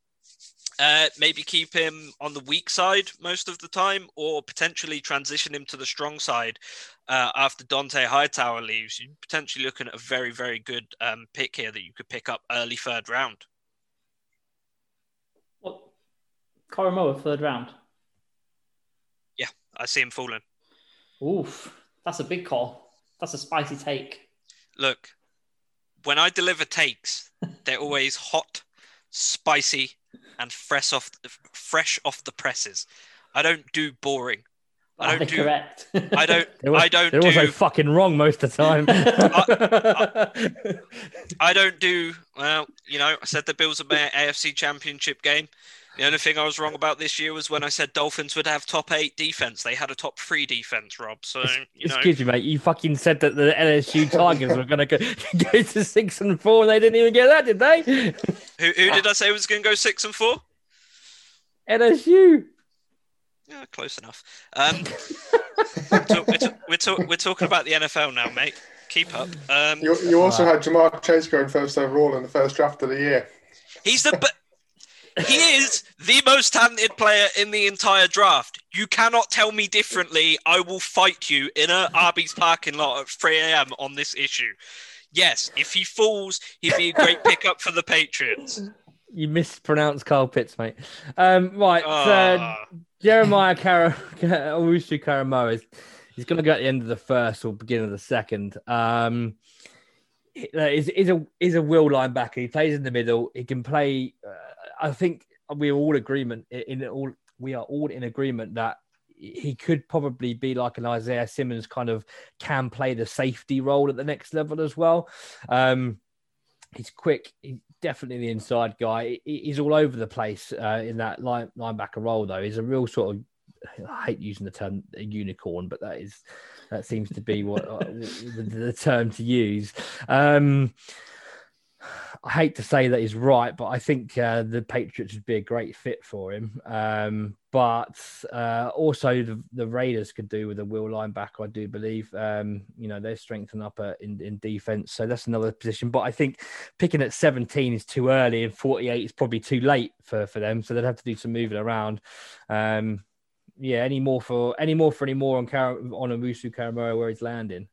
uh, maybe keep him on the weak side most of the time, or potentially transition him to the strong side uh, after Dont'a Hightower leaves. You're potentially looking at a very, very good um, pick here that you could pick up early third round. What? Koramoah, third round? Yeah, I see him falling. Oof, that's a big call. That's a spicy take. Look, when I deliver takes, they're always hot, spicy, and fresh off fresh off the presses. I don't do boring. I don't do correct. I don't. [laughs] Was, I don't. They're do, also fucking wrong most of the time. I, [laughs] I, I, don't do well. You know, I said the Bills are my AFC Championship game. The only thing I was wrong about this year was when I said Dolphins would have top eight defense. They had a top three defense, Rob. So you know, excuse me, mate. You fucking said that the LSU Tigers were going to go, [laughs] go to six and four, and they didn't even get that, did they? [laughs] who, who did I say was going to go six and four? LSU. Yeah, close enough. Um, we're, talk, we're, talk, we're, talk, we're, talking about the NFL now, mate. Keep up. Um, you, you also had Ja'Marr Chase going first overall in the first draft of the year. He's the he is the most talented player in the entire draft. You cannot tell me differently. I will fight you in a Arby's parking lot at 3 a.m. on this issue. Yes, if he falls, he'd be a great pickup for the Patriots. You mispronounced Carl Pitts, mate. Um, right, uh, ah. Jeremiah Kara- [laughs] Owusu is he's going to go at the end of the first or beginning of the second. Um, is is a is a will linebacker. He plays in the middle. He can play. I think we're all agreement in all we are all in agreement that he could probably be like an Isaiah Simmons kind of can play the safety role at the next level as well. Um, he's quick. He's definitely the inside guy. He's all over the place uh, in that line, linebacker role, though. He's a real sort of. I hate using the term unicorn, but that is that seems to be what uh, [laughs] the, the, term to use. Um, I hate to say that he's right, but I think uh, the Patriots would be a great fit for him. Um, but uh, also the, the, Raiders could do with a will linebacker, I do believe. Um, you know, they're strengthened up uh, in, in defense. So that's another position. But I think picking at 17 is too early and 48 is probably too late for, for them. So they'd have to do some moving around. Um, yeah, any more for any more for any more on Car- on Owusu-Koramoah where he's landing?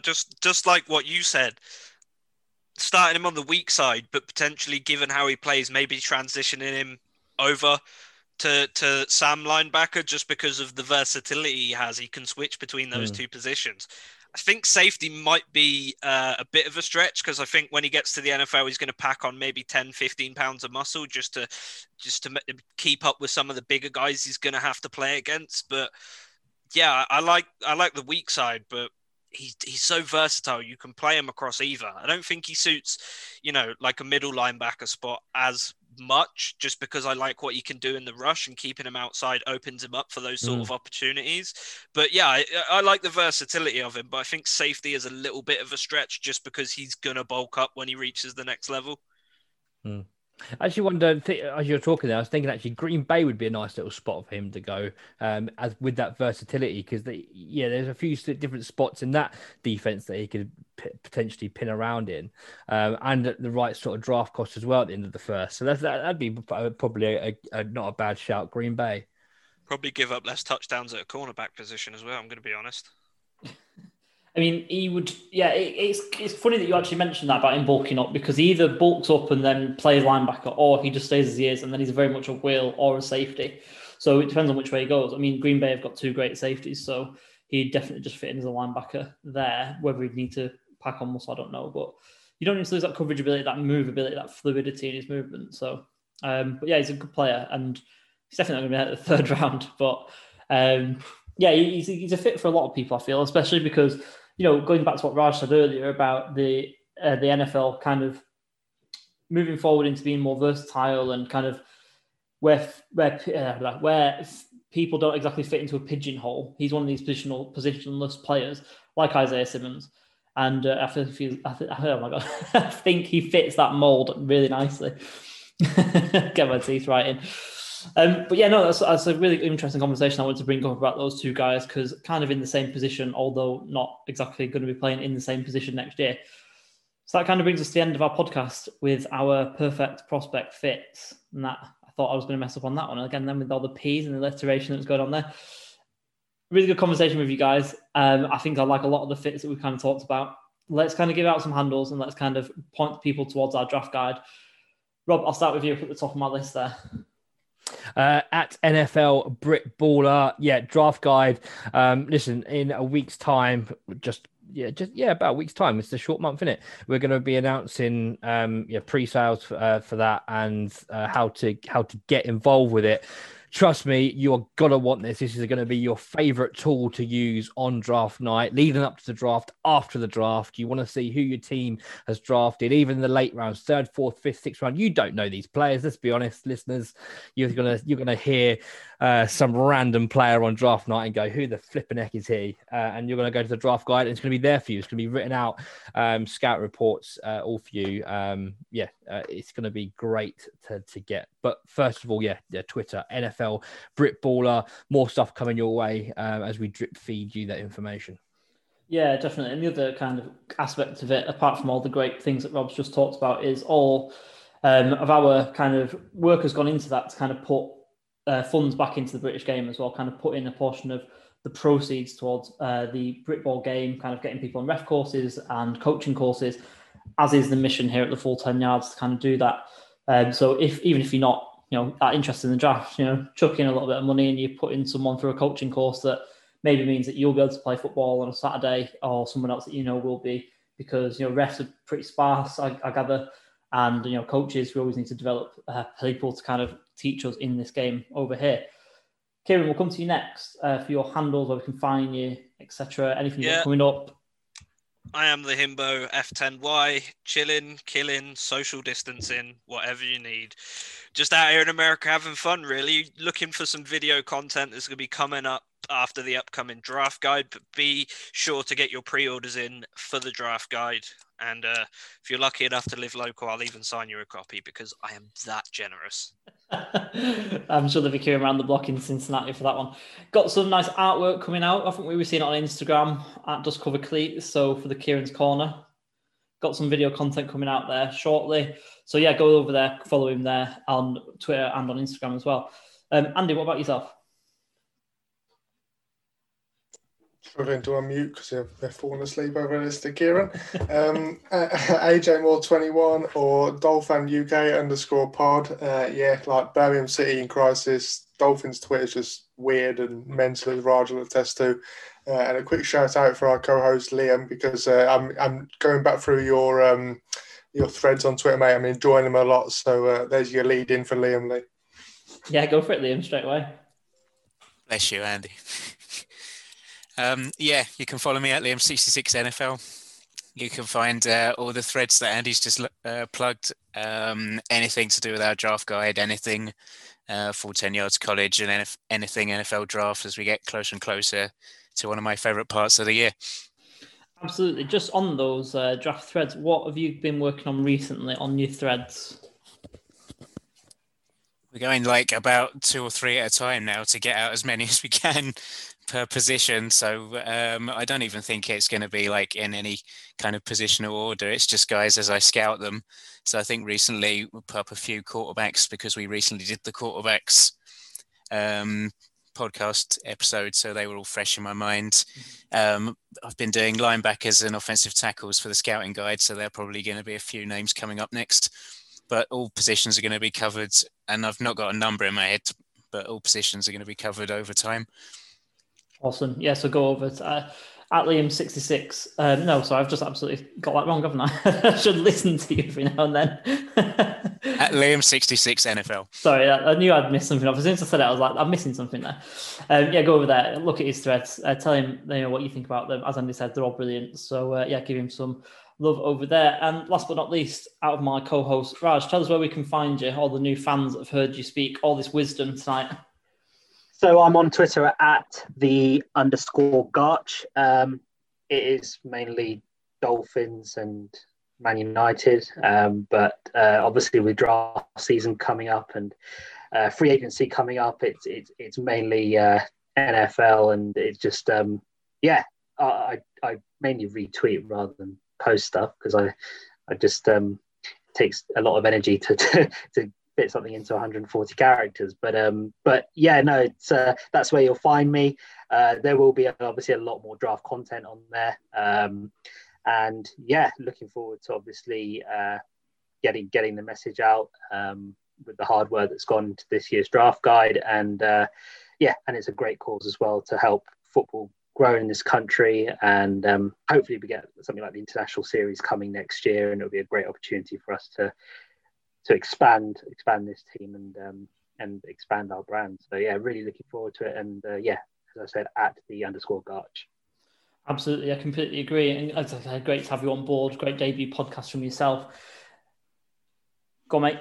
Just just like what you said starting him on the weak side, but potentially given how he plays, maybe transitioning him over to to Sam linebacker just because of the versatility he has. He can switch between those mm. two positions. I think safety might be uh, a bit of a stretch because I think when he gets to the NFL, he's going to pack on maybe 10, 15 pounds of muscle just to just to keep up with some of the bigger guys he's going to have to play against. But yeah, I like I like the weak side, but he's he's so versatile. You can play him across either. I don't think he suits, you know, like a middle linebacker spot as much just because I like what he can do in the rush and keeping him outside opens him up for those sort Mm. of opportunities. But yeah, I, I like the versatility of him, but I think safety is a little bit of a stretch just because he's going to bulk up when he reaches the next level. I actually wonder as you're talking there, I was thinking actually Green Bay would be a nice little spot for him to go, um, as with that versatility because yeah, there's a few different spots in that defense that he could p- potentially pin around in, um, and at the right sort of draft cost as well at the end of the first. So that's that, that'd be p- probably a, a, not a bad shout, Green Bay. Probably give up less touchdowns at a cornerback position as well. I'm going to be honest. I mean, he would. Yeah, it, it's it's funny that you actually mentioned that about him bulking up because he either bulks up and then plays linebacker, or he just stays as he is, and then he's very much a wheel or a safety. So it depends on which way he goes. I mean, Green Bay have got two great safeties, so he'd definitely just fit in as a linebacker there. Whether he'd need to pack on muscle, I don't know, but you don't need to lose that coverage ability, that move ability, that fluidity in his movement. So, um, but yeah, he's a good player, and he's definitely going to be at the third [laughs] round. But um, yeah, he's, he's a fit for a lot of people. I feel, especially because you know, going back to what Raj said earlier about the uh, the NFL kind of moving forward into being more versatile and kind of where where uh, where people don't exactly fit into a pigeonhole. He's one of these positional positionless players like Isaiah Simmons, and uh, I he, I think, [laughs] oh my god, [laughs] I think he fits that mold really nicely. [laughs] Get my teeth right in. Um, but yeah, no, that's, that's a really interesting conversation I wanted to bring up about those two guys because kind of in the same position, although not exactly going to be playing in the same position next year. So that kind of brings us to the end of our podcast with our perfect prospect fits. And that I thought I was going to mess up on that one again. Then with all the P's and the alliteration that's going on there, really good conversation with you guys. Um, I think I like a lot of the fits that we kind of talked about. Let's kind of give out some handles and let's kind of point people towards our draft guide. Rob, I'll start with you at the top of my list there. Uh, at NFL Brit Baller, yeah, draft guide. Um, listen, in a week's time, just yeah, just yeah, about a week's time. It's a short month, is it? We're going to be announcing um, yeah, pre-sales uh, for that and uh, how to how to get involved with it. Trust me, you're gonna want this. This is going to be your favorite tool to use on draft night, leading up to the draft, after the draft. You want to see who your team has drafted, even in the late rounds, third, fourth, fifth, sixth round. You don't know these players. Let's be honest, listeners. You're gonna you're gonna hear uh, some random player on draft night and go, "Who the flipping heck is he?" Uh, and you're gonna go to the draft guide, and it's gonna be there for you. It's gonna be written out, um, scout reports, uh, all for you. Um, yeah, uh, it's gonna be great to to get. But first of all, yeah, yeah, Twitter, NFL. Brit Baller, more stuff coming your way um, as we drip feed you that information. Yeah, definitely. And the other kind of aspect of it, apart from all the great things that Rob's just talked about, is all um, of our kind of work has gone into that to kind of put uh, funds back into the British game as well, kind of put in a portion of the proceeds towards uh, the Britball game, kind of getting people on ref courses and coaching courses, as is the mission here at the full 10 yards to kind of do that. Um, so if even if you're not you know that interested in the draft, you know, chuck in a little bit of money and you put in someone through a coaching course that maybe means that you'll be able to play football on a Saturday or someone else that you know will be because you know refs are pretty sparse, I, I gather, and you know coaches we always need to develop uh, people to kind of teach us in this game over here. Kieran, we'll come to you next uh, for your handles where we can find you, etc. Anything Yeah. coming up? I am the himbo F10Y, chilling, killing, social distancing, whatever you need. Just out here in America having fun, really. Looking for some video content that's going to be coming up after the upcoming draft guide, but be sure to get your pre orders in for the draft guide. And uh, if you're lucky enough to live local, I'll even sign you a copy because I am that generous. [laughs] I'm sure they'll be queuing around the block in Cincinnati for that one. Got some nice artwork coming out. I think we were seeing it on Instagram at Dust Cover Cleats. So for the Kieran's Corner, got some video content coming out there shortly. So yeah, go over there, follow him there on Twitter and on Instagram as well. Um, Andy, what about yourself? struggling to unmute because they're, falling asleep over this to Kieran. Um, [laughs] AJ Moore 21 or Dolphin UK underscore pod. Uh, yeah, like Birmingham City in crisis. Dolphins Twitter is just weird and mental, as Raj will attest to. Uh, and a quick shout out for our co-host Liam because uh, I'm I'm going back through your um, your threads on Twitter, mate. I'm enjoying them a lot. So uh, there's your lead in for Liam Lee. Yeah, go for it, Liam, straight away. Bless you, Andy. [laughs] um, yeah, you can follow me at Liam66NFL. you can find uh, all the threads that Andy's just uh, plugged. Um, anything to do with our draft guide, anything uh, full 10 yards college, and NF- anything NFL draft as we get closer and closer to one of my favorite parts of the year. Absolutely. Just on those uh, draft threads, what have you been working on recently on your threads? We're going like about two or three at a time now to get out as many [laughs] as we can per position. So um, I don't even think it's going to be like in any kind of positional order. It's just guys as I scout them. So I think recently we put up a few quarterbacks because we recently did the quarterbacks um, podcast episode, so they were all fresh in my mind. Um, I've been doing linebackers and offensive tackles for the scouting guide, so there are probably going to be a few names coming up next. But all positions are going to be covered, and I've not got a number in my head, but all positions are going to be covered over time. Awesome. Yeah, so go over It. At Liam66. Um, no, sorry, I've just absolutely got that wrong, haven't I? I [laughs] should listen to you every now and then. at Liam66 NFL. Sorry, I, I, knew I'd missed something. As soon as I said it, I was like, I'm missing something there. Um, yeah, go over there, look at his threads, uh, tell him you know what you think about them. As Andy said, they're all brilliant. So uh, yeah, give him some love over there. And last but not least, out of my co-host Raj, tell us where we can find you. All the new fans that have heard you speak all this wisdom tonight. So I'm on Twitter at the underscore Garch. Um, it is mainly Dolphins and Man United, um, but uh, obviously with draft season coming up and uh, free agency coming up, it's it's, it's mainly uh, NFL, and it's just um, yeah, I, I mainly retweet rather than post stuff because I I just um, takes a lot of energy to, [laughs] to, to fit something into 140 characters. But um, but yeah, no, it's uh, that's where you'll find me. Uh, there will be obviously a lot more draft content on there. Um, and yeah, looking forward to obviously uh, getting getting the message out um, with the hard work that's gone into this year's draft guide. And uh, yeah, and it's a great cause as well to help football grow in this country and um, hopefully we get something like the international series coming next year and it'll be a great opportunity for us to to expand expand this team and um, and expand our brand. So yeah, really looking forward to it. And uh, yeah, as I said, at the underscore Garch. Absolutely, I completely agree. And as I said, great to have you on board. Great debut podcast from yourself. Go mate.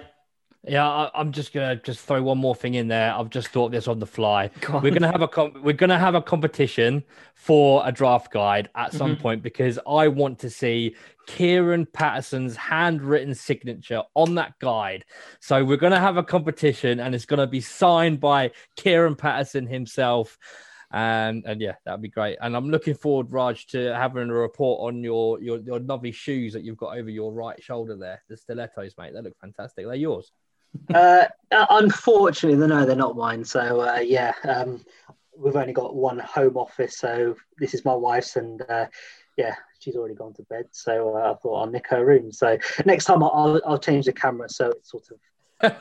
Yeah, I, am just gonna just throw one more thing in there. I've just thought this on the fly. [laughs] We're gonna have a com- we're gonna have a competition for a draft guide at some mm-hmm. point because I want to see Kieran Patterson's handwritten signature on that guide. So we're gonna have a competition, and it's gonna be signed by Kieran Patterson himself. And and yeah, that'd be great. And I'm looking forward, Raj, to having a report on your your your novy shoes that you've got over your right shoulder there, the stilettos, mate. They look fantastic. They're yours uh, unfortunately, no, they're not mine. So uh, yeah, um, we've only got one home office. So this is my wife's, and uh, yeah, she's already gone to bed. So uh, I thought I'll nick her room. So next time I'll, I'll change the camera so it's sort of.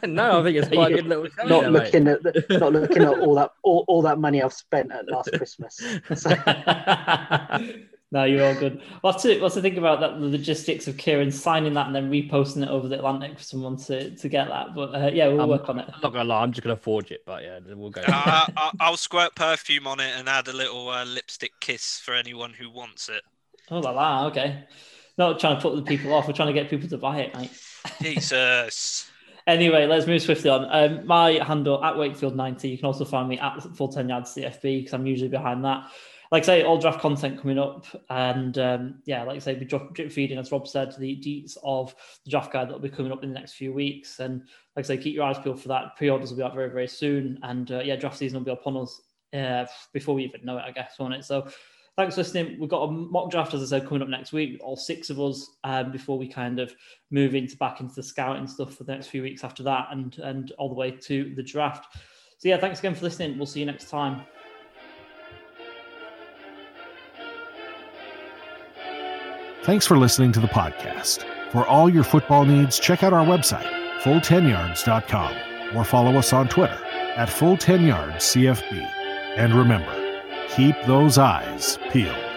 [laughs] no, I think it's [laughs] quite a good little. Not there, looking mate. at the, not looking at all that all, all that money I've spent at last [laughs] Christmas. So. No, you're all good. What's to what's to think about that the logistics of Kieran signing that and then reposting it over the Atlantic for someone to, to get that. But uh, yeah, we'll I'm, work on it. I'm not gonna lie, I'm just gonna forge it, but yeah, we'll go. Uh, I'll squirt perfume on it and add a little uh, lipstick kiss for anyone who wants it. Oh la la, okay. Not trying to put the people off. We're trying to get people to buy it, mate. Jesus. [laughs] Anyway, let's move swiftly on. Um, my handle at Wakefield90. You can also find me at full 10 yards CFB because I'm usually behind that like I say, all draft content coming up. And um, yeah, like I say, we drop, drip feeding, as Rob said, the deets of the draft guide that will be coming up in the next few weeks. And like I say, keep your eyes peeled for that. Pre orders will be out very, very soon. And uh, yeah, draft season will be upon us uh, before we even know it, I guess, on it. So thanks for listening. We've got a mock draft, as I said, coming up next week, all six of us, um, before we kind of move into back into the scouting stuff for the next few weeks after that and, and all the way to the draft. So yeah, thanks again for listening. We'll see you next time. Thanks for listening to the podcast. For all your football needs, check out our website, full10yards.com, or follow us on Twitter at full10yardscfb. And remember, keep those eyes peeled.